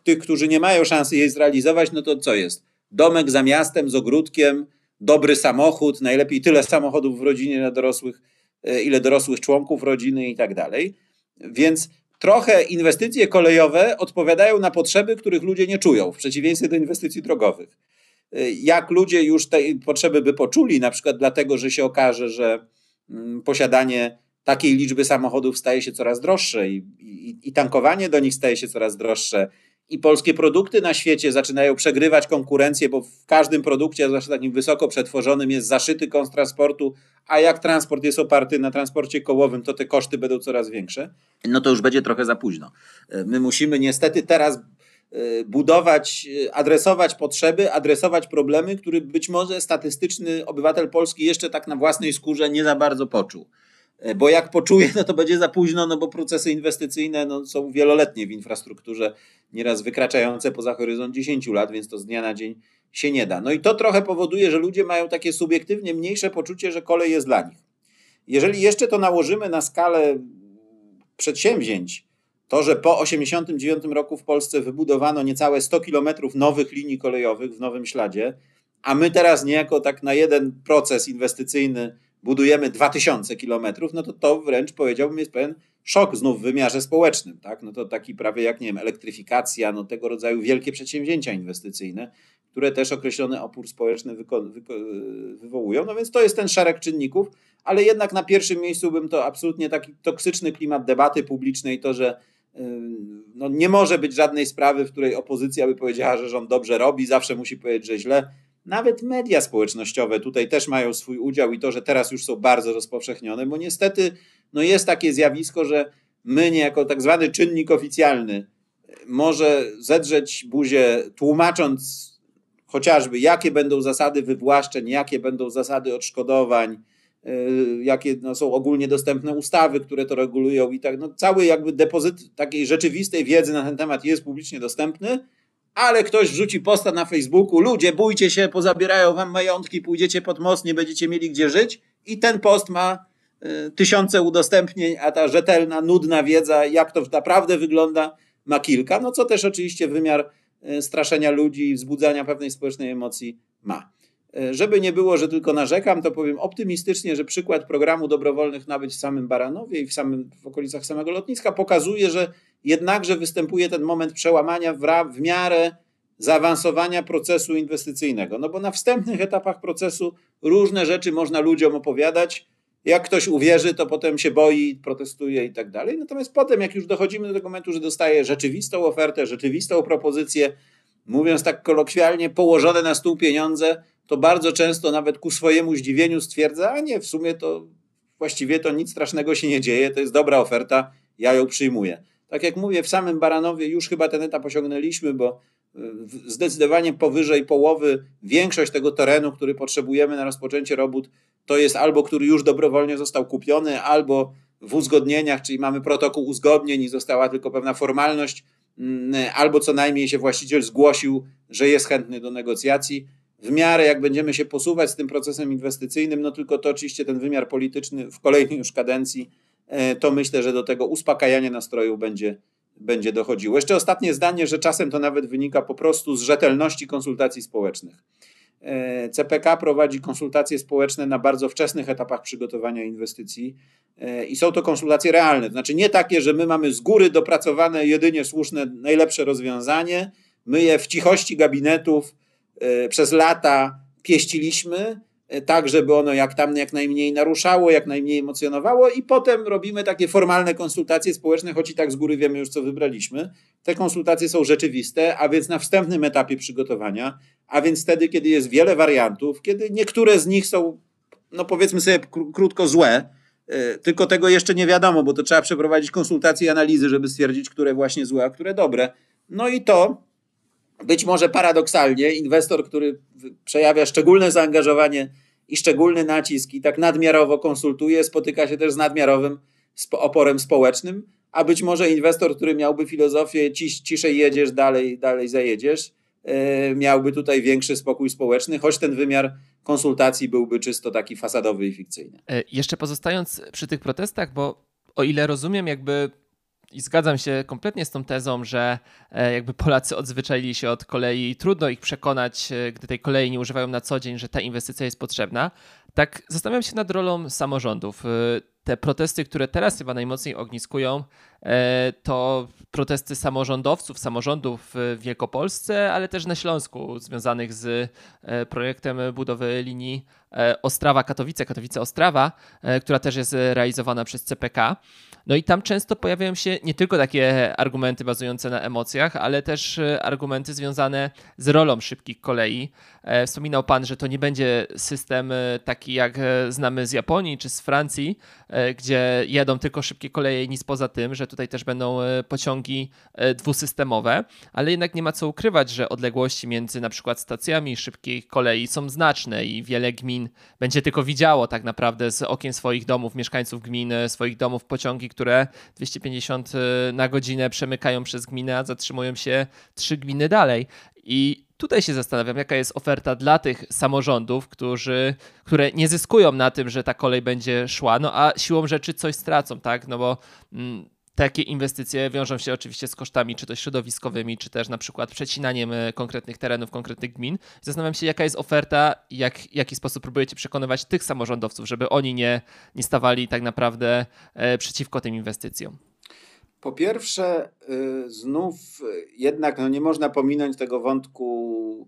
tych, którzy nie mają szansy jej zrealizować, no to co jest? Domek za miastem z ogródkiem, dobry samochód, najlepiej tyle samochodów w rodzinie na dorosłych, e, ile dorosłych członków rodziny i tak dalej. Więc trochę inwestycje kolejowe odpowiadają na potrzeby, których ludzie nie czują, w przeciwieństwie do inwestycji drogowych jak ludzie już te potrzeby by poczuli, na przykład dlatego, że się okaże, że mm, posiadanie takiej liczby samochodów staje się coraz droższe i, i, i, tankowanie do nich staje się coraz droższe. I polskie produkty na świecie zaczynają przegrywać konkurencję, bo w każdym produkcie, zwłaszcza takim wysoko przetworzonym, jest zaszyty koszt transportu, a jak transport jest oparty na transporcie kołowym, to te koszty będą coraz większe. No to już będzie trochę za późno. My musimy niestety teraz budować, y, adresować potrzeby, adresować problemy, które być może statystyczny obywatel polski jeszcze tak na własnej skórze nie za bardzo poczuł. Y, bo jak poczuje, no to będzie za późno, no bo procesy inwestycyjne no, są wieloletnie w infrastrukturze, nieraz wykraczające poza horyzont 10 lat, więc to z dnia na dzień się nie da. No i to trochę powoduje, że ludzie mają takie subiektywnie mniejsze poczucie, że kolej jest dla nich. Jeżeli jeszcze to nałożymy na skalę przedsięwzięć, to, że po 1989 roku w Polsce wybudowano niecałe 100 kilometrów nowych linii kolejowych w Nowym Śladzie, a my teraz niejako tak na jeden proces inwestycyjny budujemy 2000 kilometrów, no to to wręcz powiedziałbym jest pewien szok znów w wymiarze społecznym. Tak? No to taki prawie jak, nie wiem, elektryfikacja, no tego rodzaju wielkie przedsięwzięcia inwestycyjne, które też określony opór społeczny wywołują. No więc to jest ten szereg czynników, ale jednak na pierwszym miejscu bym to absolutnie taki toksyczny klimat debaty publicznej, to, że no nie może być żadnej sprawy, w której opozycja by powiedziała, że rząd dobrze robi, zawsze musi powiedzieć, że źle. Nawet media społecznościowe tutaj też mają swój udział i to, że teraz już są bardzo rozpowszechnione, bo niestety no jest takie zjawisko, że my niejako tak zwany czynnik oficjalny może zedrzeć buzię tłumacząc chociażby jakie będą zasady wywłaszczeń, jakie będą zasady odszkodowań, jakie no, są ogólnie dostępne ustawy, które to regulują i tak. No, cały jakby depozyt takiej rzeczywistej wiedzy na ten temat jest publicznie dostępny, ale ktoś wrzuci posta na Facebooku, ludzie bójcie się, pozabierają wam majątki, pójdziecie pod most, nie będziecie mieli gdzie żyć i ten post ma y, tysiące udostępnień, a ta rzetelna, nudna wiedza, jak to naprawdę wygląda, ma kilka, no co też oczywiście wymiar y, straszenia ludzi i wzbudzania pewnej społecznej emocji ma. E, żeby nie było, że tylko narzekam, to powiem optymistycznie, że przykład programu dobrowolnych nabyć w samym Baranowie i w, samym, w okolicach samego lotniska pokazuje, że jednakże występuje ten moment przełamania w, w miarę zaawansowania procesu inwestycyjnego. No bo na wstępnych etapach procesu różne rzeczy można ludziom opowiadać. Jak ktoś uwierzy, to potem się boi, protestuje i tak dalej. Natomiast potem, jak już dochodzimy do tego momentu, że dostaje rzeczywistą ofertę, rzeczywistą propozycję, mówiąc tak kolokwialnie, położone na stół pieniądze, to bardzo często nawet ku swojemu zdziwieniu stwierdza, a nie, w sumie to właściwie to nic strasznego się nie dzieje, to jest dobra oferta, ja ją przyjmuję. Tak jak mówię, w samym Baranowie już chyba ten etap osiągnęliśmy, bo zdecydowanie powyżej połowy większość tego terenu, który potrzebujemy na rozpoczęcie robót, to jest albo który już dobrowolnie został kupiony, albo w uzgodnieniach, czyli mamy protokół uzgodnień i została tylko pewna formalność, albo co najmniej się właściciel zgłosił, że jest chętny do negocjacji. W miarę jak będziemy się posuwać z tym procesem inwestycyjnym, no tylko to oczywiście ten wymiar polityczny w kolejnej już kadencji, e, to myślę, że do tego uspokajania nastroju będzie będzie dochodziło. Jeszcze ostatnie zdanie, że czasem to nawet wynika po prostu z rzetelności konsultacji społecznych. E, CPK prowadzi konsultacje społeczne na bardzo wczesnych etapach przygotowania inwestycji e, i są to konsultacje realne. To znaczy nie takie, że my mamy z góry dopracowane jedynie słuszne, najlepsze rozwiązanie, my je w cichości gabinetów e, przez lata pieściliśmy tak, żeby ono jak tam jak najmniej naruszało, jak najmniej emocjonowało i potem robimy takie formalne konsultacje społeczne, choć i tak z góry wiemy już, co wybraliśmy. Te konsultacje są rzeczywiste, a więc na wstępnym etapie przygotowania, a więc wtedy, kiedy jest wiele wariantów, kiedy niektóre z nich są, no powiedzmy sobie krótko, złe, e, tylko tego jeszcze nie wiadomo, bo to trzeba przeprowadzić konsultacje i analizy, żeby stwierdzić, które właśnie złe, a które dobre. No i to być może paradoksalnie inwestor, który przejawia szczególne zaangażowanie i szczególny nacisk i tak nadmiarowo konsultuje, spotyka się też z nadmiarowym oporem społecznym, a być może inwestor, który miałby filozofię cisz, ciszej jedziesz, dalej, dalej zajedziesz, yy, miałby tutaj większy spokój społeczny, choć ten wymiar konsultacji byłby czysto taki fasadowy i fikcyjny. E, jeszcze pozostając przy tych protestach, bo o ile rozumiem, jakby i zgadzam się kompletnie z tą tezą, że e, jakby Polacy odzwyczaili się od kolei trudno ich przekonać, e, gdy tej kolei nie używają na co dzień, że ta inwestycja jest potrzebna. Tak zastanawiam się nad rolą samorządów. E, te protesty, które teraz chyba najmocniej ogniskują, to protesty samorządowców, samorządów w Wielkopolsce, ale też na Śląsku, związanych z projektem budowy linii Ostrawa-Katowice, Katowice-Ostrawa, która też jest realizowana przez CPK. No i tam często pojawiają się nie tylko takie argumenty bazujące na emocjach, ale też e, argumenty związane z rolą szybkich kolei. E, wspominał Pan, że to nie będzie system e, taki jak znamy z Japonii czy z Francji, gdzie jedą tylko szybkie koleje i nic poza tym, że tutaj też będą pociągi dwusystemowe, ale jednak nie ma co ukrywać, że odległości między na przykład stacjami szybkiej kolei są znaczne i wiele gmin będzie tylko widziało tak naprawdę z okien swoich domów, mieszkańców gmin, swoich domów pociągi, które 250 y, na godzinę przemykają przez gminę, a zatrzymują się trzy gminy dalej. I tutaj się zastanawiam, jaka jest oferta dla tych samorządów, którzy, które nie zyskują na tym, że ta kolej będzie szła, no a siłą rzeczy coś stracą, tak? No bo mm, takie inwestycje wiążą się oczywiście z kosztami, czy to środowiskowymi, czy też na przykład przecinaniem e, konkretnych terenów, konkretnych gmin. Zastanawiam się, jaka jest oferta, jak, w jaki sposób próbujecie przekonywać tych samorządowców, żeby oni nie, nie stawali tak naprawdę e, przeciwko tym inwestycjom. Po pierwsze, y, znów jednak no nie można pominąć tego wątku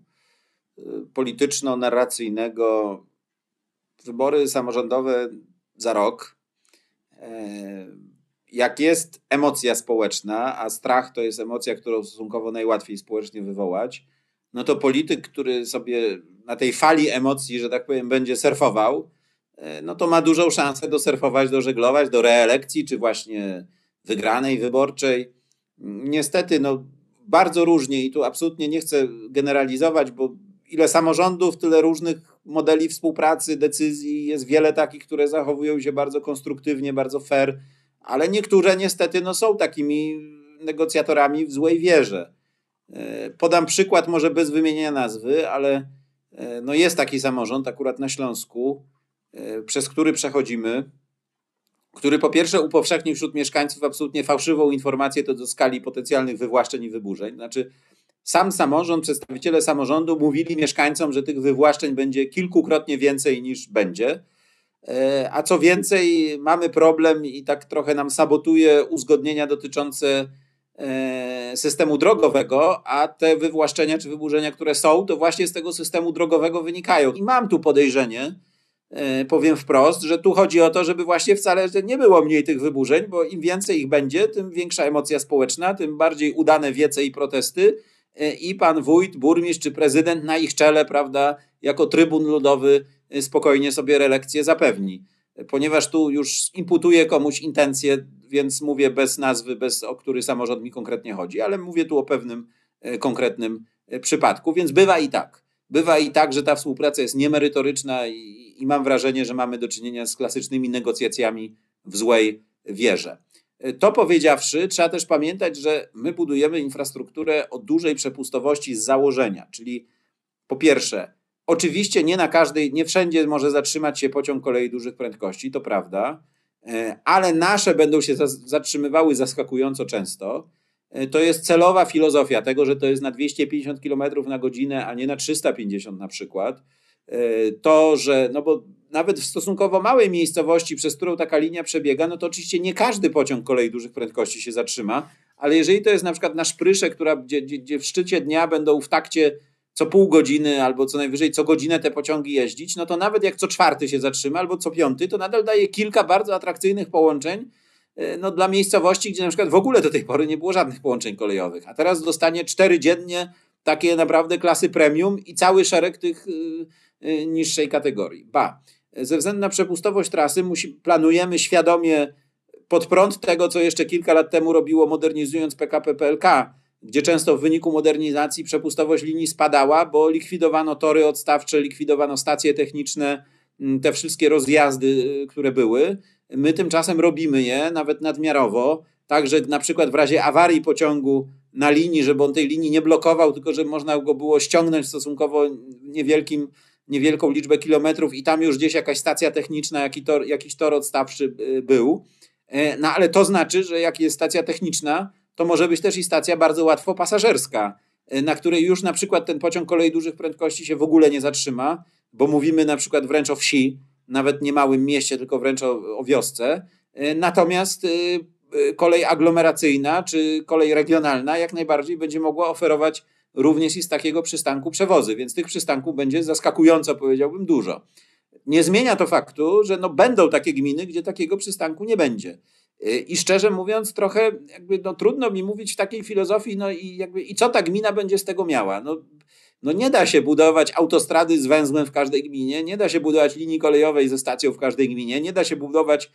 polityczno-narracyjnego. Wybory samorządowe za rok e, jak jest emocja społeczna, a strach to jest emocja, którą stosunkowo najłatwiej społecznie wywołać, no to polityk, który sobie na tej fali emocji, że tak powiem, będzie surfował, e, no to ma dużą szansę dosurfować, dożeglować do reelekcji, czy właśnie wygranej wyborczej. Niestety, no bardzo różnie i tu absolutnie nie chcę generalizować, bo ile samorządów, tyle różnych modeli współpracy, decyzji, jest wiele takich, które zachowują się bardzo konstruktywnie, bardzo fair, ale niektóre niestety no, są takimi negocjatorami w złej wierze. E, podam przykład, może bez wymienienia nazwy, ale e, no jest taki samorząd akurat na Śląsku, e, przez który przechodzimy, który po pierwsze upowszechnił wśród mieszkańców absolutnie fałszywą informację to do skali potencjalnych wywłaszczeń i wyburzeń. Znaczy, sam samorząd, przedstawiciele samorządu mówili mieszkańcom, że tych wywłaszczeń będzie kilkukrotnie więcej niż będzie. E, a co więcej, mamy problem i tak trochę nam sabotuje uzgodnienia dotyczące e, systemu drogowego, a te wywłaszczenia czy wyburzenia, które są, to właśnie z tego systemu drogowego wynikają. I mam tu podejrzenie, e, powiem wprost, że tu chodzi o to, żeby właśnie wcale nie było mniej tych wyburzeń, bo im więcej ich będzie, tym większa emocja społeczna, tym bardziej udane wiece i protesty i pan wójt, burmistrz czy prezydent na ich czele, prawda, jako trybun ludowy spokojnie sobie relekcję zapewni ponieważ tu już imputuję komuś intencję, więc mówię bez nazwy, bez o który samorząd mi konkretnie chodzi, ale mówię tu o pewnym e, konkretnym e, przypadku, więc bywa i tak. Bywa i tak, że ta współpraca jest niemerytoryczna i, i mam wrażenie, że mamy do czynienia z klasycznymi negocjacjami w złej wierze. E, to powiedziawszy, trzeba też pamiętać, że my budujemy infrastrukturę o dużej przepustowości z założenia, czyli po pierwsze, Oczywiście nie na każdej, nie wszędzie może zatrzymać się pociąg kolei dużych prędkości, to prawda, e, ale nasze będą się zatrzymywały zaskakująco często. E, to jest celowa filozofia tego, że to jest na 250 km na godzinę, a nie na 350 na przykład. E, to, że, no bo nawet w stosunkowo małej miejscowości, przez którą taka linia przebiega, no to oczywiście nie każdy pociąg kolei dużych prędkości się zatrzyma, ale jeżeli to jest na przykład na szprysze, która, gdzie, gdzie, gdzie w szczycie dnia będą w takcie co pół godziny albo co najwyżej co godzinę te pociągi jeździć, no to nawet jak co czwarty się zatrzyma albo co piąty, to nadal daje kilka bardzo atrakcyjnych połączeń e, no, dla miejscowości, gdzie na przykład w ogóle do tej pory nie było żadnych połączeń kolejowych. A teraz dostanie cztery dziennie takie naprawdę klasy premium i cały szereg tych yy, niższej kategorii. Ba, ze względu na przepustowość trasy musi, planujemy świadomie pod prąd tego, co jeszcze kilka lat temu robiło modernizując PKP PLK, gdzie często w wyniku modernizacji przepustowość linii spadała, bo likwidowano tory odstawcze, likwidowano stacje techniczne, mm, te wszystkie rozjazdy, y, które były. My tymczasem robimy je nawet nadmiarowo, tak że na przykład w razie awarii pociągu na linii, żeby on tej linii nie blokował, tylko żeby można go było ściągnąć stosunkowo niewielkim, niewielką liczbę kilometrów i tam już gdzieś jakaś stacja techniczna, jakiś tor, jakiś tor odstawczy y, był. E, no ale to znaczy, że jak jest stacja techniczna, to może być też i stacja bardzo łatwo pasażerska, y, na której już na przykład ten pociąg kolei dużych prędkości się w ogóle nie zatrzyma, bo mówimy na przykład wręcz o wsi, nawet nie małym mieście, tylko wręcz o, o wiosce. Y, natomiast y, kolej aglomeracyjna czy kolej regionalna jak najbardziej będzie mogła oferować również i z takiego przystanku przewozy, więc tych przystanków będzie zaskakująco, powiedziałbym, dużo. Nie zmienia to faktu, że no będą takie gminy, gdzie takiego przystanku nie będzie. Y, I szczerze mówiąc, trochę jakby no, trudno mi mówić w takiej filozofii, no i jakby i co ta gmina będzie z tego miała? No, no nie da się budować autostrady z węzłem w każdej gminie, nie da się budować linii kolejowej ze stacją w każdej gminie, nie da się budować,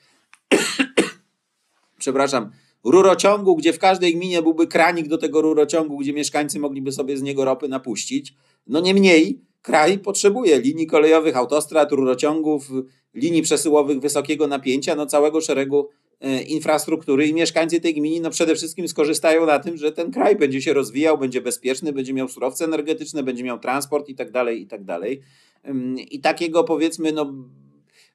przepraszam, rurociągu, gdzie w każdej gminie byłby kranik do tego rurociągu, gdzie mieszkańcy mogliby sobie z niego ropy napuścić. No niemniej kraj potrzebuje linii kolejowych, autostrad, rurociągów, linii przesyłowych wysokiego napięcia, no całego szeregu infrastruktury i mieszkańcy tej gminy no przede wszystkim skorzystają na tym, że ten kraj będzie się rozwijał, będzie bezpieczny, będzie miał surowce energetyczne, będzie miał transport i tak dalej, i tak dalej. I takiego powiedzmy, no,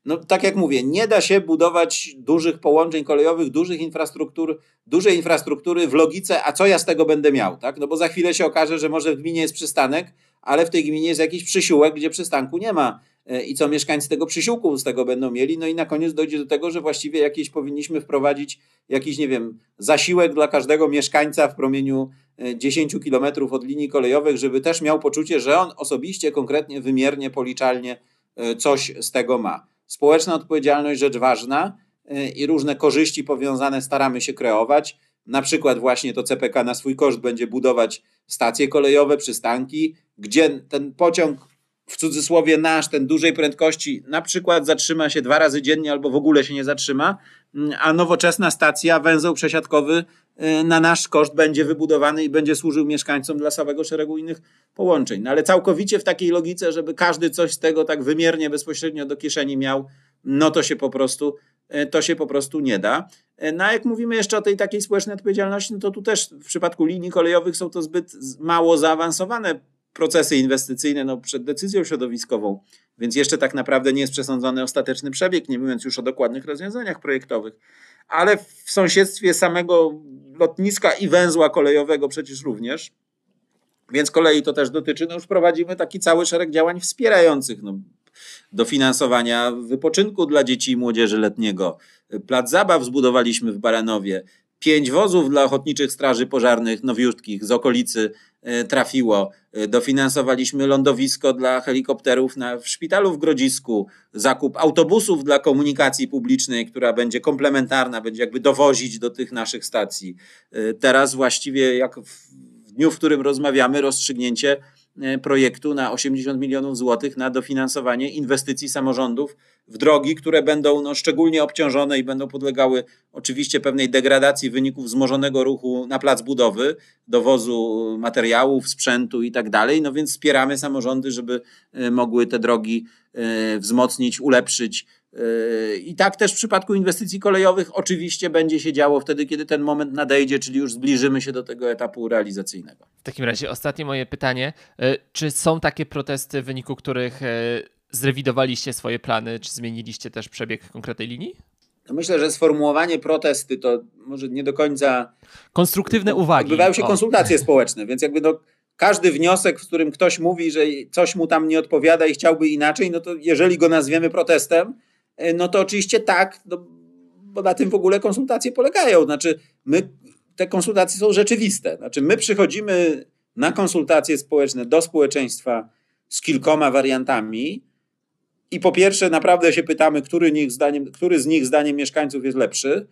no tak jak mówię, nie da się budować dużych połączeń kolejowych, dużych infrastruktur, dużej infrastruktury w logice, a co ja z tego będę miał, tak? No bo za chwilę się okaże, że może w gminie jest przystanek, ale w tej gminie jest jakiś przysiłek, gdzie przystanku nie ma E, i co mieszkańcy tego przysiłku z tego będą mieli. No i na koniec dojdzie do tego, że właściwie jakieś powinniśmy wprowadzić jakiś, nie wiem, zasiłek dla każdego mieszkańca w promieniu 10 e, kilometrów od linii kolejowych, żeby też miał poczucie, że on osobiście, konkretnie, wymiernie, policzalnie e, coś z tego ma. Społeczna odpowiedzialność rzecz ważna i różne korzyści powiązane staramy się kreować. Na przykład właśnie to CPK na swój koszt będzie budować stacje kolejowe, przystanki, gdzie ten pociąg w cudzysłowie nasz, ten dużej prędkości, na przykład zatrzyma się dwa razy dziennie albo w ogóle się nie zatrzyma, mm, a nowoczesna stacja, węzeł przesiadkowy y, na nasz koszt będzie wybudowany i będzie służył mieszkańcom dla całego szeregu innych połączeń. No ale całkowicie w takiej logice, żeby każdy coś z tego tak wymiernie, bezpośrednio do kieszeni miał, no to się po prostu, y, to się po prostu nie da. Y, no a jak mówimy jeszcze o tej takiej społecznej odpowiedzialności, no to tu też w przypadku linii kolejowych są to zbyt mało zaawansowane procesy inwestycyjne no, przed decyzją środowiskową, więc jeszcze tak naprawdę nie jest przesądzony ostateczny przebieg, nie mówiąc już o dokładnych rozwiązaniach projektowych. Ale w sąsiedztwie samego lotniska i węzła kolejowego przecież również. Więc kolei to też dotyczy, no już prowadzimy taki cały szereg działań wspierających no, dofinansowania wypoczynku dla dzieci i młodzieży letniego. Plac zabaw zbudowaliśmy w Baranowie. pięć wozów dla ochotniczych straży pożarnych nowiutkich z okolicy trafiło. E, dofinansowaliśmy lądowisko dla helikopterów na, w szpitalu w Grodzisku, zakup autobusów dla komunikacji publicznej, która będzie komplementarna, będzie jakby dowozić do tych naszych stacji. E, teraz właściwie jak w dniu, w którym rozmawiamy, rozstrzygnięcie E, projektu na 80 milionów złotych na dofinansowanie inwestycji samorządów w drogi, które będą no, szczególnie obciążone i będą podlegały oczywiście pewnej degradacji wyników wzmożonego ruchu na plac budowy, dowozu materiałów, sprzętu i tak dalej. No więc wspieramy samorządy, żeby e, mogły te drogi e, wzmocnić, ulepszyć, i tak też w przypadku inwestycji kolejowych oczywiście będzie się działo wtedy, kiedy ten moment nadejdzie, czyli już zbliżymy się do tego etapu realizacyjnego. W takim razie ostatnie moje pytanie. E, czy są takie protesty, w wyniku których e, zrewidowaliście swoje plany, czy zmieniliście też przebieg konkretnej linii? No myślę, że sformułowanie protesty to może nie do końca. Konstruktywne uwagi. Odbywają się o. konsultacje społeczne, więc jakby no, każdy wniosek, w którym ktoś mówi, że coś mu tam nie odpowiada i chciałby inaczej, no to jeżeli go nazwiemy protestem, no to oczywiście tak, no, bo na tym w ogóle konsultacje polegają. Znaczy, my, te konsultacje są rzeczywiste. Znaczy, my przychodzimy na konsultacje społeczne do społeczeństwa z kilkoma wariantami i po pierwsze naprawdę się pytamy, który, nich zdaniem, który z nich zdaniem mieszkańców jest lepszy,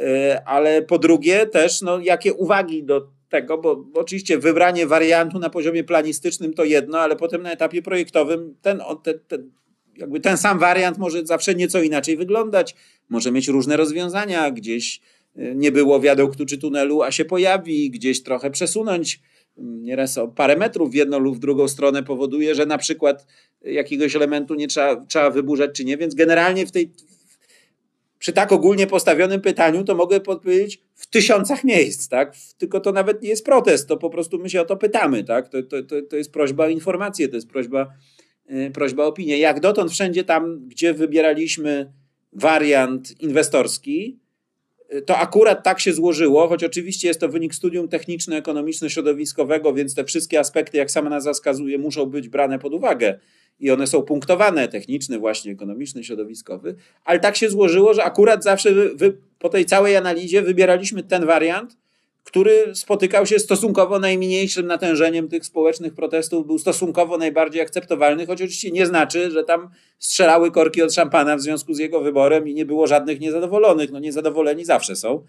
e, ale po drugie też, no, jakie uwagi do tego, bo, bo oczywiście wybranie wariantu na poziomie planistycznym to jedno, ale potem na etapie projektowym ten, ten, ten jakby ten sam wariant może zawsze nieco inaczej wyglądać, może mieć różne rozwiązania, gdzieś y, nie było wiaduktu czy tunelu, a się pojawi, gdzieś trochę przesunąć mm, nieraz o parę metrów w jedną lub w drugą stronę powoduje, że na przykład jakiegoś elementu nie trzeba, trzeba wyburzać czy nie, więc generalnie w tej przy tak ogólnie postawionym pytaniu to mogę podpowiedzieć w tysiącach miejsc, tak? Tylko to nawet nie jest protest, to po prostu my się o to pytamy, tak? To, to, to, to jest prośba o informację, to jest prośba Y, prośba o opinię. Jak dotąd wszędzie tam, gdzie wybieraliśmy wariant inwestorski, y, to akurat tak się złożyło, choć oczywiście jest to wynik studium techniczno-ekonomiczno-środowiskowego, więc te wszystkie aspekty, jak sama nazwa wskazuje, muszą być brane pod uwagę i one są punktowane, techniczny, właśnie ekonomiczny, środowiskowy, ale tak się złożyło, że akurat zawsze wy, wy, po tej całej analizie wybieraliśmy ten wariant, który spotykał się stosunkowo najmniejszym natężeniem tych społecznych protestów, był stosunkowo najbardziej akceptowalny, choć oczywiście nie znaczy, że tam strzelały korki od szampana w związku z jego wyborem i nie było żadnych niezadowolonych. No niezadowoleni zawsze są.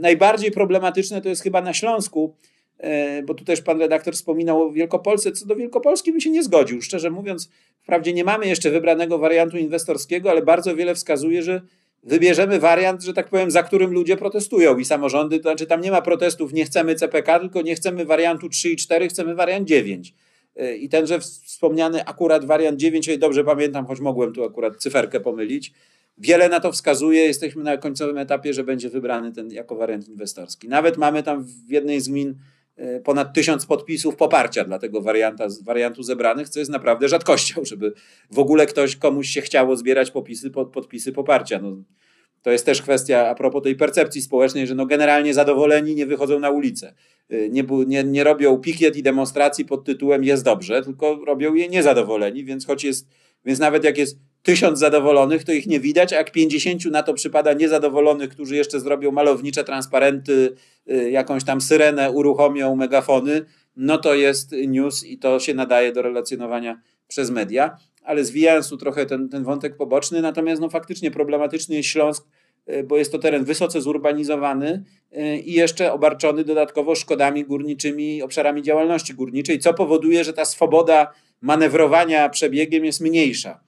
Najbardziej problematyczne to jest chyba na Śląsku, e, bo tu też pan redaktor wspominał o Wielkopolsce. Co do Wielkopolski bym się nie zgodził. Szczerze mówiąc, wprawdzie nie mamy jeszcze wybranego wariantu inwestorskiego, ale bardzo wiele wskazuje, że wybierzemy wariant, że tak powiem, za którym ludzie protestują i samorządy, to znaczy tam nie ma protestów, nie chcemy CPK, tylko nie chcemy wariantu 3 i 4, chcemy wariant 9. Y, I tenże wspomniany akurat wariant 9, jeżeli dobrze pamiętam, choć mogłem tu akurat cyferkę pomylić, wiele na to wskazuje, jesteśmy na końcowym etapie, że będzie wybrany ten jako wariant inwestorski. Nawet mamy tam w jednej z gmin ponad tysiąc podpisów poparcia dla tego warianta, wariantu zebranych, co jest naprawdę rzadkością, żeby w ogóle ktoś, komuś się chciało zbierać popisy, pod, podpisy poparcia. No, to jest też kwestia a propos tej percepcji społecznej, że no generalnie zadowoleni nie wychodzą na ulicę. Y, nie, nie, nie robią pikiet i demonstracji pod tytułem jest dobrze, tylko robią je niezadowoleni, więc choć jest, więc nawet jak jest tysiąc zadowolonych, to ich nie widać, a jak pięćdziesięciu na to przypada niezadowolonych, którzy jeszcze zrobią malownicze transparenty, y, jakąś tam syrenę uruchomią, megafony, no to jest news i to się nadaje do relacjonowania przez media. Ale zwijając tu trochę ten, ten wątek poboczny, natomiast no, faktycznie problematyczny jest Śląsk, e, bo jest to teren wysoce zurbanizowany e, i jeszcze obarczony dodatkowo szkodami górniczymi, obszarami działalności górniczej, co powoduje, że ta swoboda manewrowania przebiegiem jest mniejsza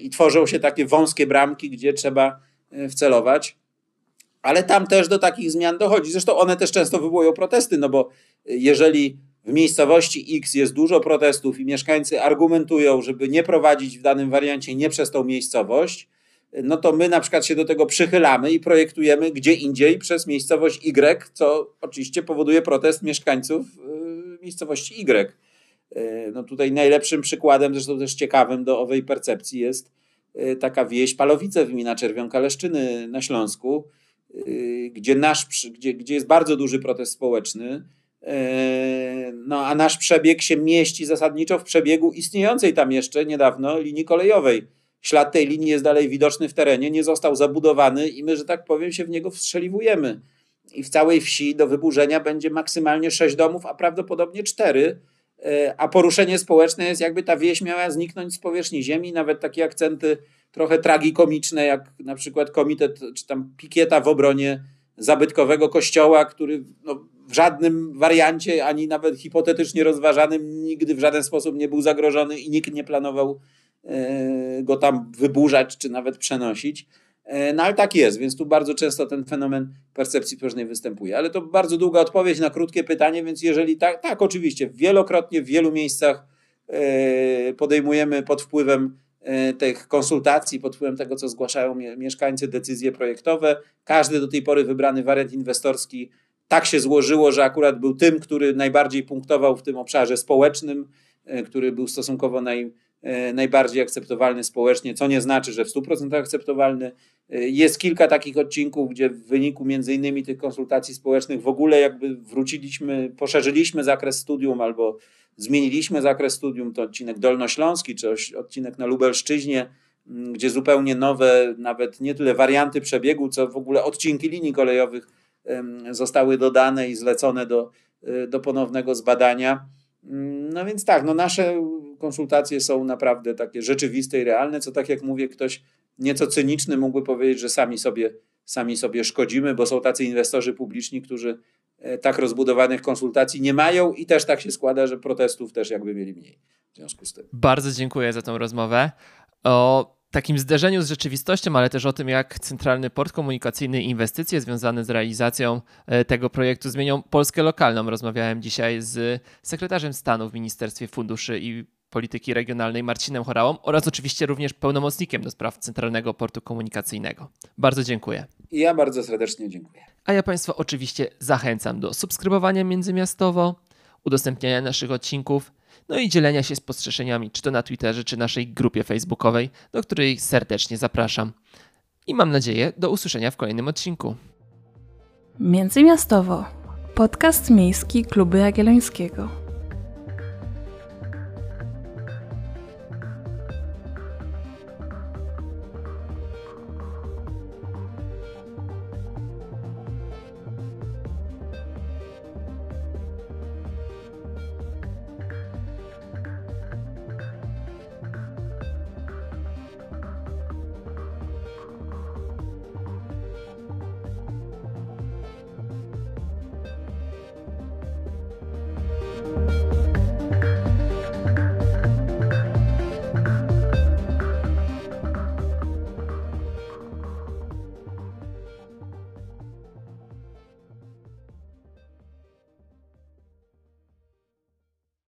i tworzą się takie wąskie bramki, gdzie trzeba wcelować. Ale tam też do takich zmian dochodzi. Zresztą one też często wywołują protesty, no bo jeżeli w miejscowości X jest dużo protestów i mieszkańcy argumentują, żeby nie prowadzić w danym wariancie nie przez tą miejscowość, no to my na przykład się do tego przychylamy i projektujemy gdzie indziej przez miejscowość Y, co oczywiście powoduje protest mieszkańców miejscowości Y. Y, no tutaj najlepszym przykładem, zresztą też ciekawym do owej percepcji jest y, taka wieś Palowice, gmina Czerwionka Leszczyny na Śląsku, gdzie, nasz, gdzie, gdzie jest bardzo duży protest społeczny, no, a nasz przebieg się mieści zasadniczo w przebiegu istniejącej tam jeszcze niedawno linii kolejowej ślad tej linii jest dalej widoczny w terenie, nie został zabudowany i my, że tak powiem, się w niego wstrzeliwujemy. I w całej wsi do wyburzenia będzie maksymalnie sześć domów, a prawdopodobnie cztery. E, a poruszenie społeczne jest jakby ta wieś miała zniknąć z powierzchni ziemi, nawet takie akcenty trochę tragikomiczne, jak na przykład komitet czy tam pikieta w obronie zabytkowego kościoła, który no, w żadnym wariancie, ani nawet hipotetycznie rozważanym, nigdy w żaden sposób nie był zagrożony i nikt nie planował e, go tam wyburzać czy nawet przenosić. E, no ale tak jest, więc tu bardzo często ten fenomen percepcji społecznej występuje. Ale to bardzo długa odpowiedź na krótkie pytanie, więc jeżeli tak, tak oczywiście, wielokrotnie w wielu miejscach e, podejmujemy pod wpływem E, tych konsultacji pod wpływem tego, co zgłaszają mieszkańcy, decyzje projektowe. Każdy do tej pory wybrany wariant inwestorski tak się złożyło, że akurat był tym, który najbardziej punktował w tym obszarze społecznym, który był stosunkowo naj, najbardziej akceptowalny społecznie, co nie znaczy, że w 100% akceptowalny. Jest kilka takich odcinków, gdzie w wyniku między innymi tych konsultacji społecznych w ogóle jakby wróciliśmy, poszerzyliśmy zakres studium albo zmieniliśmy zakres studium, to odcinek dolnośląski, czy odcinek na Lubelszczyźnie, gdzie zupełnie nowe, nawet nie tyle warianty przebiegu, co w ogóle odcinki linii kolejowych zostały dodane i zlecone do, y, do ponownego zbadania. Mm, no więc tak, no nasze konsultacje są naprawdę takie rzeczywiste i realne, co tak jak mówię, ktoś nieco cyniczny mógłby powiedzieć, że sami sobie, sami sobie szkodzimy, bo są tacy inwestorzy publiczni, którzy E, tak rozbudowanych konsultacji nie mają i też tak się składa, że protestów też jakby mieli mniej w związku z tym. Bardzo dziękuję za tą rozmowę. O takim zderzeniu z rzeczywistością, ale też o tym, jak Centralny Port Komunikacyjny i inwestycje związane z realizacją e, tego projektu zmienią Polskę lokalną. Rozmawiałem dzisiaj z sekretarzem stanu w Ministerstwie Funduszy i Polityki Regionalnej Marcinem Chorałą oraz oczywiście również pełnomocnikiem do spraw Centralnego Portu Komunikacyjnego. Bardzo dziękuję. Ja bardzo serdecznie dziękuję. A ja Państwa oczywiście zachęcam do subskrybowania Międzymiastowo, udostępniania naszych odcinków, no i dzielenia się spostrzeżeniami, czy to na Twitterze, czy naszej grupie facebookowej, do której serdecznie zapraszam. I mam nadzieję do usłyszenia w kolejnym odcinku. Międzymiastowo. Podcast miejski Kluby Jagiellońskiego.